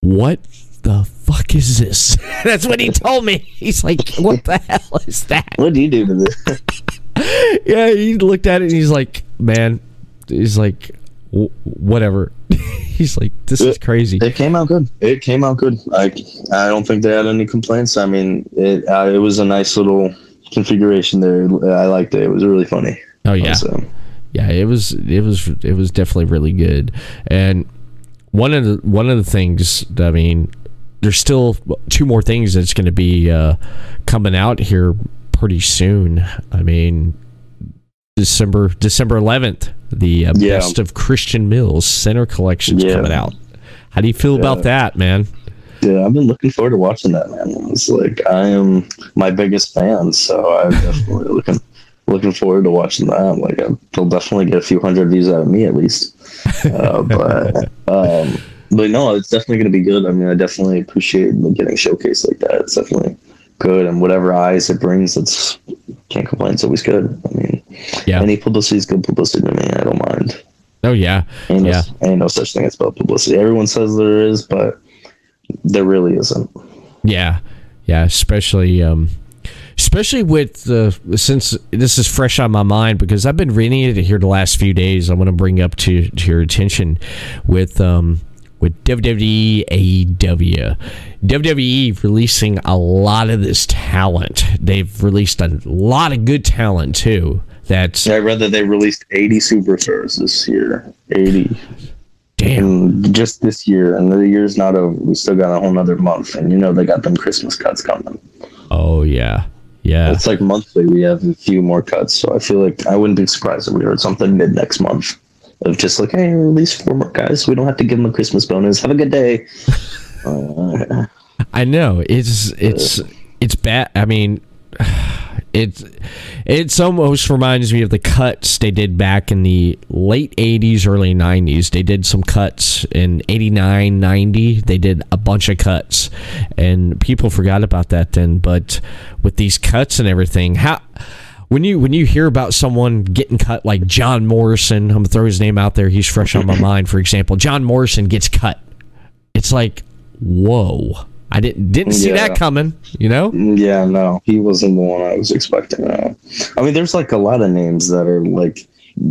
what the fuck is this? That's what he told me. He's like, what the hell is that? what do you do to this? yeah, he looked at it and he's like, man, he's like, "Wh- whatever. he's like, this is crazy. It came out good. It came out good. I I don't think they had any complaints. I mean, it uh, it was a nice little configuration there. I liked it. It was really funny. Oh yeah, So, yeah. It was, it was, it was definitely really good. And one of the one of the things, I mean, there's still two more things that's going to be uh, coming out here pretty soon. I mean, December December 11th, the uh, Yeah. best of Christian Mills Sinner collection's Yeah. coming out. How do you feel about that, man? yeah, I've been looking forward to watching that, man. It's like I am my biggest fan, so I'm definitely looking looking forward to watching that. Like they'll definitely get a few hundred views out of me at least. Uh, but um, but no, it's definitely going to be good. I mean, I definitely appreciate getting showcased like that. It's definitely good, and whatever eyes it brings, it's can't complain. It's always good. I mean, Yeah. any publicity is good publicity to me. I don't mind. Oh yeah, Ain't, Yeah. no, ain't no such thing as bad publicity. Everyone says there is, but there really isn't. Yeah, yeah, especially um, especially with the since this is fresh on my mind because I've been reading it here the last few days. I want to bring up to, to your attention with um with WWE AEW. WWE releasing a lot of this talent. They've released a lot of good talent too. That's I read that they released 80 superstars this year. 80. damn. And just this year, and the year's not over. We still got a whole nother month, and you know they got them Christmas cuts coming. Oh yeah, yeah. It's like monthly. We have a few more cuts, so I feel like I wouldn't be surprised if we heard something mid next month of just like, hey, release four more guys. We don't have to give them a Christmas bonus. Have a good day. Uh, I know it's it's it's bad. I mean, it's it's almost reminds me of the cuts they did back in the late 80s early 90s they did some cuts in 89 90 they did a bunch of cuts and people forgot about that then but with these cuts and everything how when you when you hear about someone getting cut like John Morrison, I'm gonna throw his name out there. He's fresh on my mind. For example, John Morrison gets cut. It's like, whoa! I didn't didn't see Yeah. that coming. You know? Mm, yeah, no, he wasn't the one I was expecting. I mean, there's like a lot of names that are like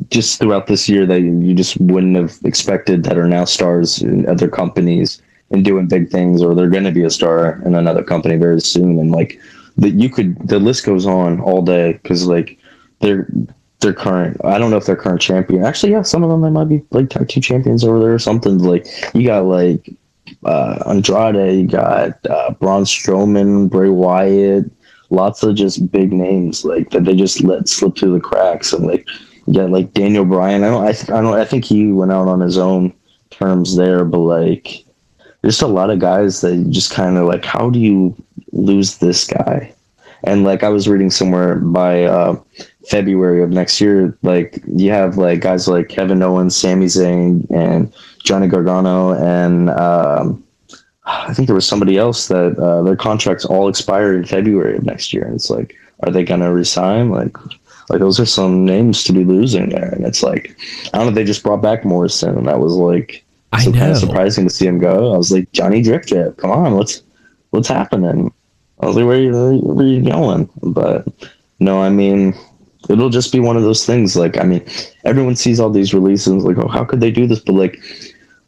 just throughout this year that you just wouldn't have expected that are now stars in other companies and doing big things, or they're going to be a star in another company very soon. And like that, you could the list goes on all day because like they're they're current. I don't know if they're current champion. Actually, yeah, some of them they might be like tag team champions over there or something. Like you got like uh, Andrade, you got uh, Braun Strowman, Bray Wyatt, lots of just big names like that they just let slip through the cracks. And like, you got like Daniel Bryan. I don't, I, th- I don't, I think he went out on his own terms there, but like, there's a lot of guys that just kind of like, how do you lose this guy? And like, I was reading somewhere by uh, February of next year, like you have like guys like Kevin Owens, Sami Zayn, and Johnny Gargano, and um, I think there was somebody else that uh, their contracts all expire in February of next year. And it's like, are they gonna resign? Like, like those are some names to be losing there. And it's like, I don't know. They just brought back Morrison, and that was like I some kind of surprising to see him go. I was like, Johnny Drip Drip, come on, what's what's happening? I was like, where you, where are you going? But no, I mean, it'll just be one of those things. Like, I mean, everyone sees all these releases, like, oh, how could they do this? But like,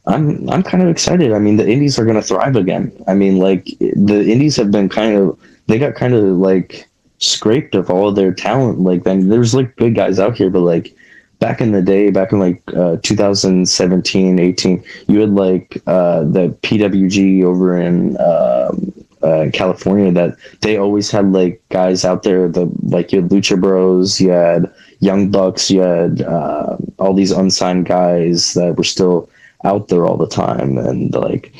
I'm I'm kind of excited. I mean, the indies are going to thrive again. I mean, like the indies have been kind of they got kind of like scraped of all of their talent. Like, then there's like big guys out here, but like back in the day, back in like uh, 2017, 18, you had like uh, the PWG over in um, uh, California that they always had like guys out there. The like you had Lucha Bros, you had Young Bucks, you had uh, all these unsigned guys that were still out there all the time, and like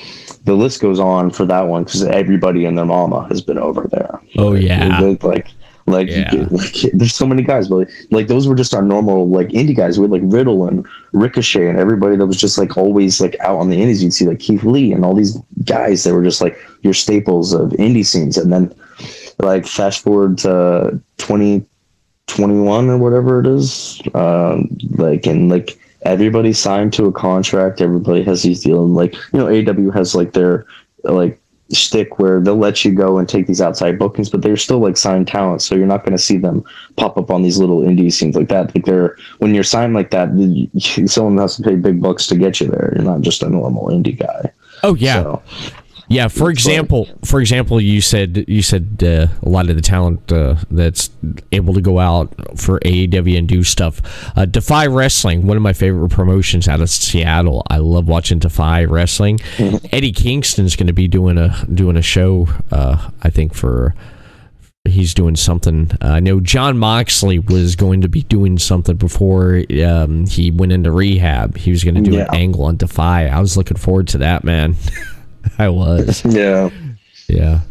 the list goes on for that one because everybody and their mama has been over there. Oh, yeah. They- like. Like, Yeah. get- like, there's so many guys, but like, like those were just our normal like indie guys. We had like Riddle and Ricochet and everybody that was just like always like out on the indies. You'd see like Keith Lee and all these guys that were just like your staples of indie scenes. And then like fast forward to 2021 or whatever it is, um, like and like everybody signed to a contract. Everybody has these deals. And, like you know, AEW has like their like stick where they'll let you go and take these outside bookings, but they're still like signed talent, so you're not going to see them pop up on these little indie scenes like that. Like they're when you're signed like that, someone has to pay big bucks to get you there. You're not just a normal indie guy. Oh yeah. So, Yeah, for example, for example, you said you said uh, a lot of the talent uh, that's able to go out for AEW and do stuff. Uh, Defy Wrestling, one of my favorite promotions out of Seattle. I love watching Defy Wrestling. Eddie Kingston's going to be doing a doing a show. Uh, I think for he's doing something. Uh, I know Jon Moxley was going to be doing something before um, he went into rehab. He was going to do Yeah. an angle on Defy. I was looking forward to that, man. I was. yeah. Yeah.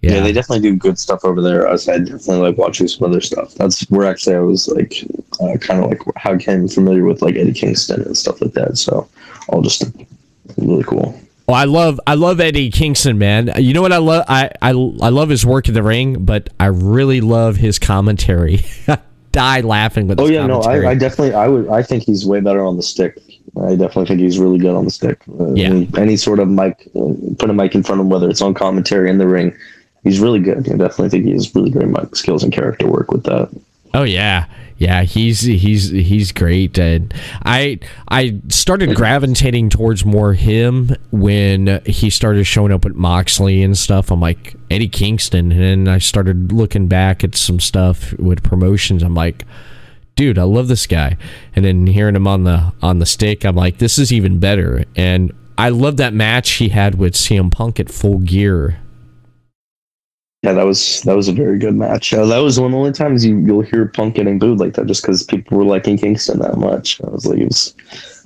Yeah. Yeah. they definitely do good stuff over there. I, was, I definitely like watching some other stuff. That's where actually I was like, uh, kind of like how I became familiar with like Eddie Kingston and stuff like that. So all just really cool. Oh, I love I love Eddie Kingston, man. You know what I love? I, I I love his work in the ring, but I really love his commentary. Die laughing with Oh yeah, no. I, I definitely, I would, I think he's way better on the stick. I definitely think he's really good on the stick. Uh, Yeah. any, sort of mic, uh, put a mic in front of him, whether it's on commentary in the ring, he's really good. I definitely think he has really great mic skills and character work with that. Oh yeah, yeah. He's he's he's great, and I I started gravitating towards more him when he started showing up at Moxley and stuff. I'm like Eddie Kingston, and then I started looking back at some stuff with promotions. I'm like, dude, I love this guy, and then hearing him on the on the stick, I'm like, this is even better. And I love that match he had with CM Punk at Full Gear. Yeah, that was that was a very good match. Uh, that was one of the only times you you'll hear Punk getting booed like that, just because people were liking Kingston that much. I was like, it was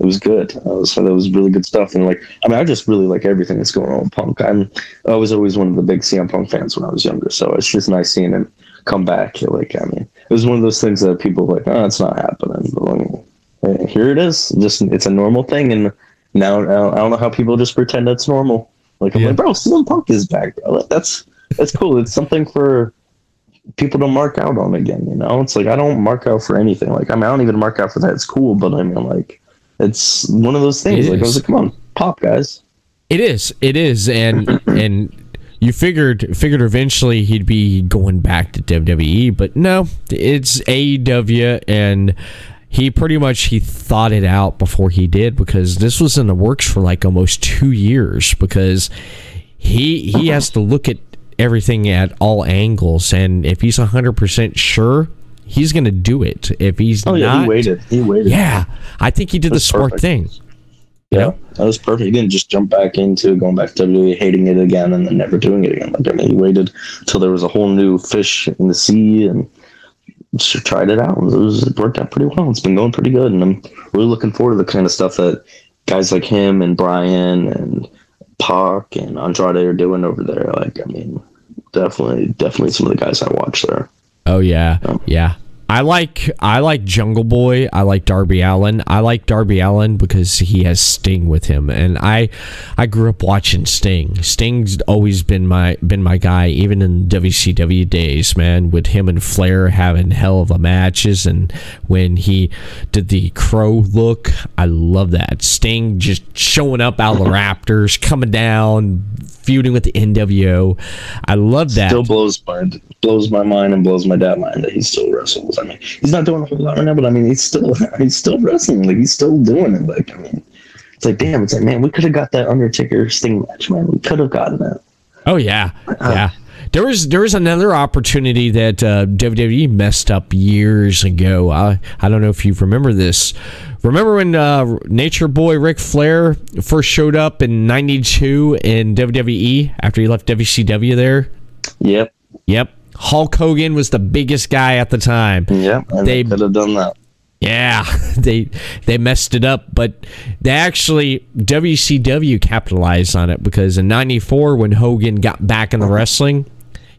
it was good. I was that was really good stuff. And like, I mean, I just really like everything that's going on with Punk. I'm I was always one of the big CM Punk fans when I was younger, so it's just nice seeing him come back. Like, I mean, was one of those things that people were like, oh, it's not happening. But like, here it is. Just it's a normal thing, and now I don't, know how people just pretend that's normal. Like, I'm Yeah. like, bro, CM Punk is back, bro. That's that's cool. It's something for people don't mark out on again. You know, it's like I don't mark out for anything. Like I mean, I don't even mark out for that. It's cool, but I mean, like it's one of those things. It like I was like, come on, pop, guys. It is. It is, and and you figured figured eventually he'd be going back to WWE, but no, it's AEW, and he pretty much he thought it out before he did because this was in the works for like almost two years because he he has to look at everything at all angles, and if he's hundred percent sure. He's gonna do it. If he's Oh yeah, not, he waited. He waited. Yeah, I think he did the smart perfect. thing. Yeah, that was perfect. He didn't just jump back into going back to WWE, hating it again, and then never doing it again. Like I mean, he waited till there was a whole new fish in the sea and just tried it out. It, was, it worked out pretty well. It's been going pretty good, and I'm really looking forward to the kind of stuff that guys like him and Brian and Pac and Andrade are doing over there. Like, I mean, definitely, definitely some of the guys I watch there. Oh yeah, um, yeah. I like I like Jungle Boy. I like Darby Allin. I like Darby Allin because he has Sting with him, and I I grew up watching Sting. Sting's always been my been my guy, even in WCW days, man. With him and Flair having hell of a matches, and when he did the Crow look, I love that. Sting just showing up out of the Raptors, coming down, feuding with the NWO. I love that. Still blows my blows my mind and blows my dad mind that he still wrestles. I mean, he's not doing a whole lot right now, but I mean, he's still he's still wrestling. Like he's still doing it. Like I mean, it's like damn. It's like man, we could have got that Undertaker Sting match, man. We could have gotten that. Oh yeah, yeah. There was there was another opportunity that uh, WWE messed up years ago. I I don't know if you remember this. Remember when uh, Nature Boy Ric Flair first showed up in '92 in WWE after he left WCW there? Yep, Yep. Hulk Hogan was the biggest guy at the time. yep. And They- they could have done that. Yeah, they they messed it up, but they actually WCW capitalized on it because in '94 when Hogan got back in the wrestling,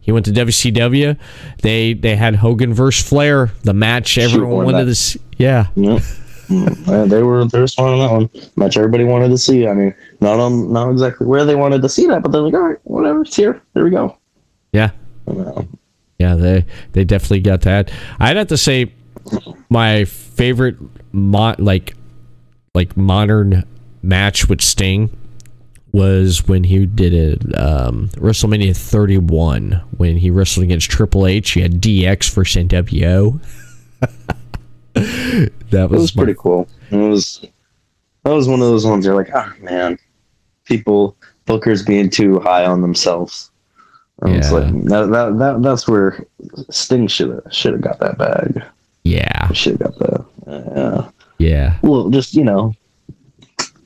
he went to WCW. They they had Hogan versus Flair, the match everyone wanted to see. Yeah, Yep. Mm, yeah, they were they were smart on that one. Match everybody wanted to see. I mean, not on not exactly where they wanted to see that, but they're like, all right, whatever, it's here. There we go. yeah, yeah. They they definitely got that. I'd have to say my favorite mo- like like modern match with Sting was when he did it um, WrestleMania 31 when he wrestled against Triple H. He had DX versus NWO. that was, was my- pretty cool. It was that was one of those ones you're like, ah man, people bookers being too high on themselves. And it's Yeah. like that, that, that that's where Sting should have should have got that bag. yeah, Should have got that. Yeah. yeah. Well, just you know,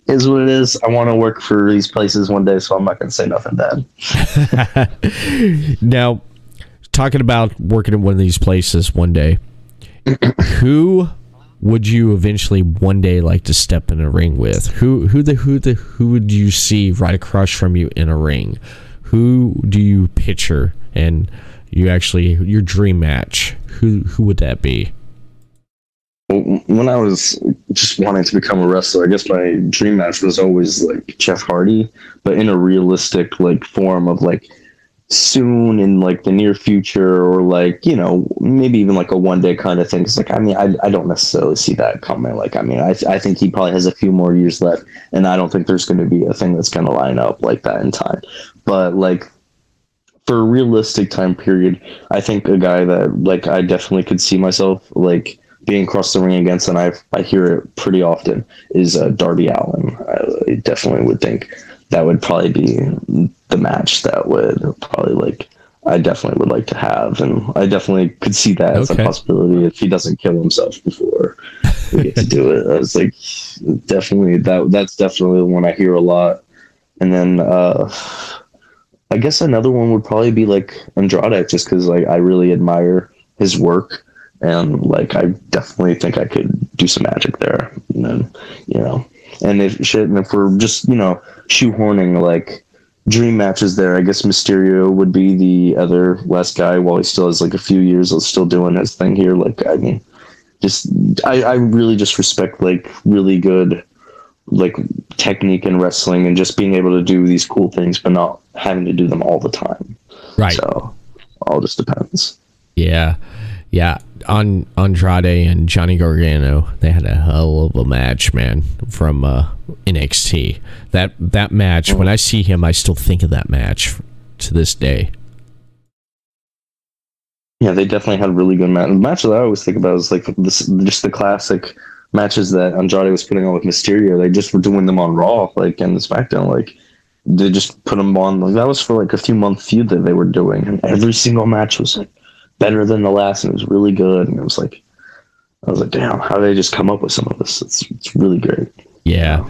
is what it is. I want to work for these places one day, so I'm not gonna say nothing bad. now, talking about working in one of these places one day, who would you eventually one day like to step in a ring with? Who who the who the who would you see right across from you in a ring? Who do you picture and you actually your dream match? Who who would that be? When I was just wanting to become a wrestler, I guess my dream match was always like Jeff Hardy, but in a realistic like form of like soon in like the near future or like you know maybe even like a one day kind of thing. It's like I mean I, I don't necessarily see that coming. Like I mean I I think he probably has a few more years left, and I don't think there's going to be a thing that's going to line up like that in time. But like for a realistic time period, I think a guy that like I definitely could see myself like being across the ring against, and I I hear it pretty often is uh, Darby Allin. I, I definitely would think that would probably be the match that would probably like I definitely would like to have, and I definitely could see that as a possibility if he doesn't kill himself before we get to do it. I was like, definitely that that's definitely the one I hear a lot, and then. uh I guess another one would probably be like Andrade, just because like I really admire his work, and like I definitely think I could do some magic there. And then, you know, and if shit, and if we're just you know shoehorning like dream matches there, I guess Mysterio would be the other last guy while he still has like a few years of still doing his thing here. Like I mean, just I I really just respect like really good like technique in wrestling and just being able to do these cool things but not having to do them all the time Right. so all just depends Yeah, yeah. On Andrade and Johnny Gargano, they had a hell of a match, man, from uh, NXT. That that match. When I see him, I still think of that match to this day. Yeah, they definitely had really good matches. The match that I always think about is like this, just the classic matches that Andrade was putting on with Mysterio. They just were doing them on Raw, like and the SmackDown, like they just put them on. Like, that was for like a few month feud that they were doing, and every single match was like better than the last, and it was really good. And it was like, I was like, damn, how did they just come up with some of this? It's it's really great. Yeah.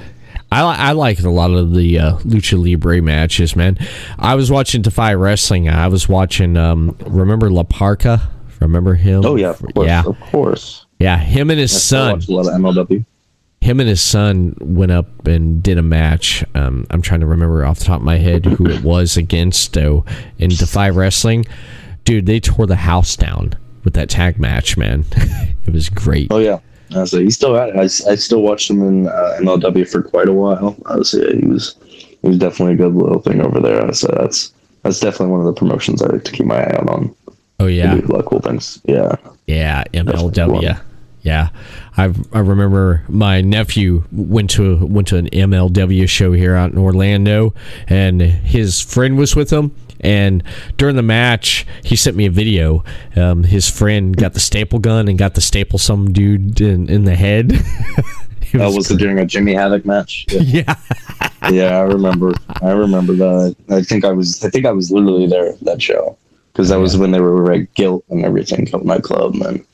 I, I like a lot of the uh, lucha libre matches, man. I was watching Defy Wrestling. I was watching. Um, remember La Parca? Remember him? Oh yeah, of course, yeah, of course. Yeah. Him and his I son. watched a lot of MLW. him and his son went up and did a match. Um, I'm trying to remember off the top of my head who it was against though in Defy Wrestling. Dude, they tore the house down with that tag match, man. it was great. Oh yeah, I was like, he still at it. I, I still watched him in uh, MLW for quite a while. I was yeah, he was he was definitely a good little thing over there. So that's that's definitely one of the promotions I like to keep my eye out on. Oh yeah, do a lot of cool things. Yeah, yeah, MLW. Yeah, I I remember my nephew went to went to an MLW show here out in Orlando, and his friend was with him. And during the match, he sent me a video. Um, his friend got the staple gun and got the staple some dude in, in the head. It that was it during a Jimmy Havoc match. Yeah. yeah, yeah, I remember. I remember that. I think I was. I think I was literally there at that show because that was when they were like guilt and everything to my club and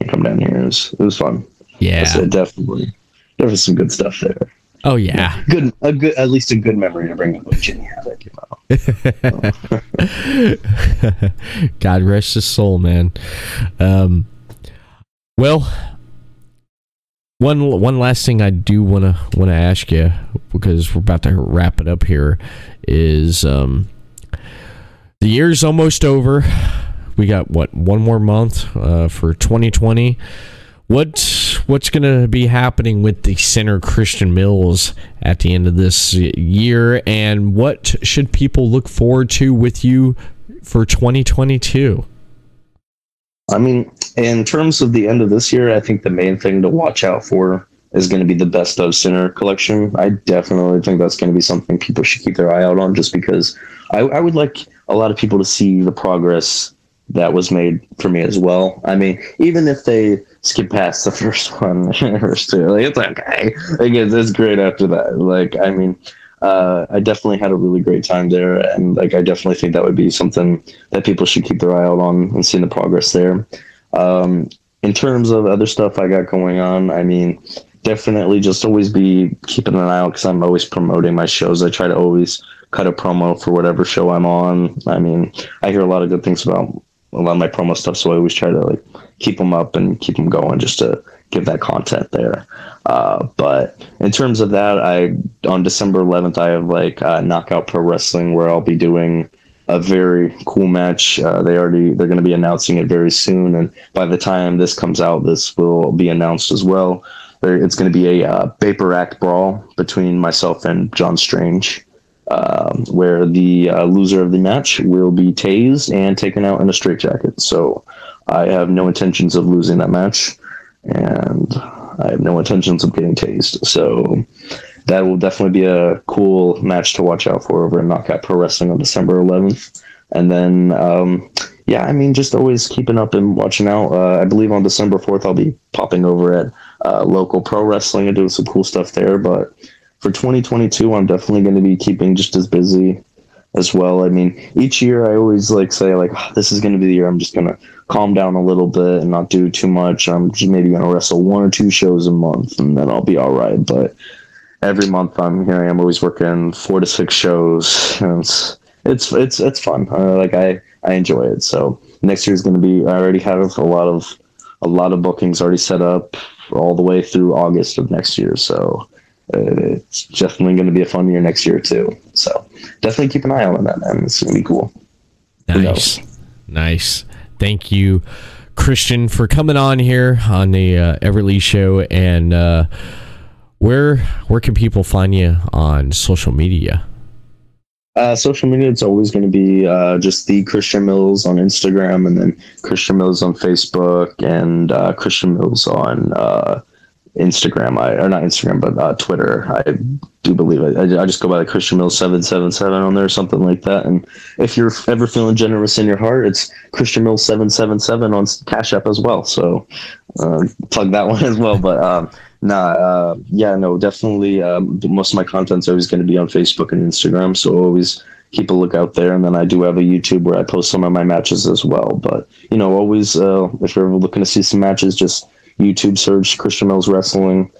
I come down here. It was it was fun. yeah. So definitely, there was some good stuff there. Oh yeah. Good, a good, at least a good memory to bring up with Jimmy Havoc. God rest his soul, man. Um, well, one one last thing I do want to want to ask you because we're about to wrap it up here is um, the year's almost over. We got what one more month uh, for 2020. What what's going to be happening with the Sinner Christian Mills at the end of this year, and what should people look forward to with you for 2022? I mean, in terms of the end of this year, I think the main thing to watch out for is going to be the best of Sinner collection. I definitely think that's going to be something people should keep their eye out on, just because I, I would like a lot of people to see the progress that was made for me as well. I mean, even if they skip past the first one, first two, like it's okay. Like it's, it's great after that. Like I mean, uh, I definitely had a really great time there, and like I definitely think that would be something that people should keep their eye out on and seeing the progress there. Um, in terms of other stuff I got going on, I mean, definitely just always be keeping an eye out because I'm always promoting my shows. I try to always cut a promo for whatever show I'm on. I mean, I hear a lot of good things about a lot of my promo stuff, so I always try to like keep them up and keep them going just to give that content there. Uh, but in terms of that, I on December 11th I have like uh, Knockout Pro Wrestling where I'll be doing a very cool match. Uh, they already they're going to be announcing it very soon, and by the time this comes out, this will be announced as well. It's going to be a uh, paper act brawl between myself and John Strange um, where the uh, loser of the match will be tased and taken out in a straitjacket. So I have no intentions of losing that match, and I have no intentions of getting tased. So that will definitely be a cool match to watch out for over at Knockout Pro Wrestling on December 11th. And then, um, yeah, I mean, just always keeping up and watching out. Uh, I believe on December 4th, I'll be popping over at uh, local pro wrestling and doing some cool stuff there. But for 2022, I'm definitely going to be keeping just as busy as well. I mean, each year I always like say like "Ah, this is going to be the year I'm just going to calm down a little bit and not do too much. I'm just maybe going to wrestle one or two shows a month and then I'll be all right. But every month I'm here. I'm always working four to six shows. And it's it's it's it's fun. Uh, like I I enjoy it. So next year is going to be. I already have a lot of a lot of bookings already set up all the way through August of next year. So it's definitely going to be a fun year next year too. So definitely keep an eye on that, man. It's going to be cool. Nice, nice. Thank you, Christian, for coming on here on the uh, Everett Lee Show. And uh, where where can people find you on social media? Uh, social media, it's always going to be uh, just the Christian Mills on Instagram, and then Christian Mills on Facebook, and uh, Christian Mills on uh, Instagram. I or not Instagram, but uh, Twitter. I do believe it. I, I just go by the Christian Mills seven seven seven on there, something like that. And if you're ever feeling generous in your heart, it's Christian Mills seven seven seven on Cash App as well. So uh, plug that one as well. But um, Nah, uh, yeah, no, definitely. Um, most of my content's always going to be on Facebook and Instagram, so always keep a look out there. And then I do have a YouTube where I post some of my matches as well. But you know, always uh, if you're ever looking to see some matches, just YouTube search Christian Mills Wrestling,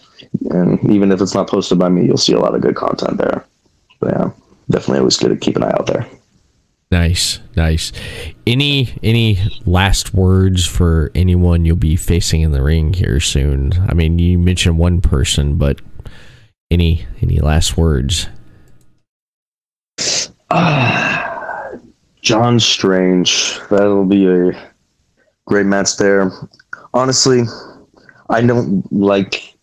and even if it's not posted by me, you'll see a lot of good content there. But yeah, definitely always good to keep an eye out there. Nice, nice. Any any last words for anyone you'll be facing in the ring here soon? I mean, you mentioned one person, but any any last words? Ah, John Strange. That'll be a great match there. Honestly, I don't like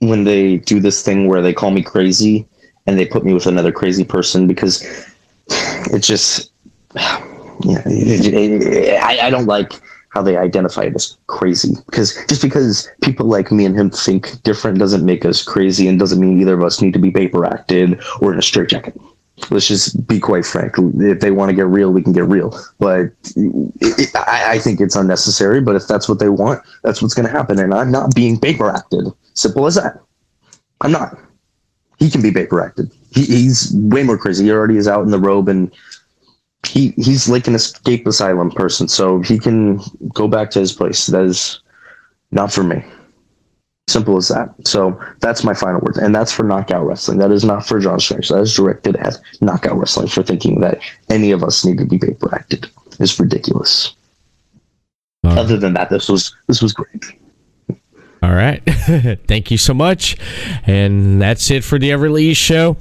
when they do this thing where they call me crazy and they put me with another crazy person because it just yeah, I, I don't like how they identify it as crazy because just because people like me and him think different doesn't make us crazy and doesn't mean either of us need to be paper acted or in a straitjacket. Let's just be quite frank. If they want to get real, we can get real. But it, I, I think it's unnecessary. But if that's what they want, that's what's going to happen. And I'm not being paper acted. Simple as that. I'm not. He can be paper acted. He, he's way more crazy. He already is out in the robe and he he's like an escape asylum person, so he can go back to his place. That is not for me. Simple as that. So that's my final word, and that's for knockout wrestling. That is not for John Strange. That is directed at knockout wrestling for thinking that any of us need to be paper acted. Is ridiculous. Other than that, this was this was great. All right. Thank you so much. And that's it for the Everett Lee Show.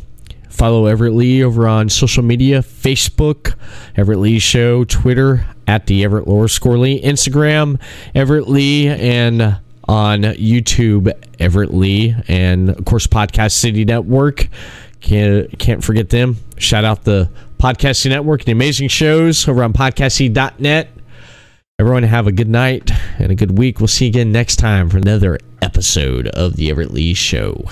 Follow Everett Lee over on social media Facebook, Everett Lee Show, Twitter, at the Everett Lower Score Lee, Instagram, Everett Lee, and on YouTube, Everett Lee, and of course, Podcast City Network. Can't, can't forget them. Shout out the Podcast City Network, the amazing shows over on podcastcity.net. Everyone have a good night and a good week. We'll see you again next time for another episode of the Everett Lee Show.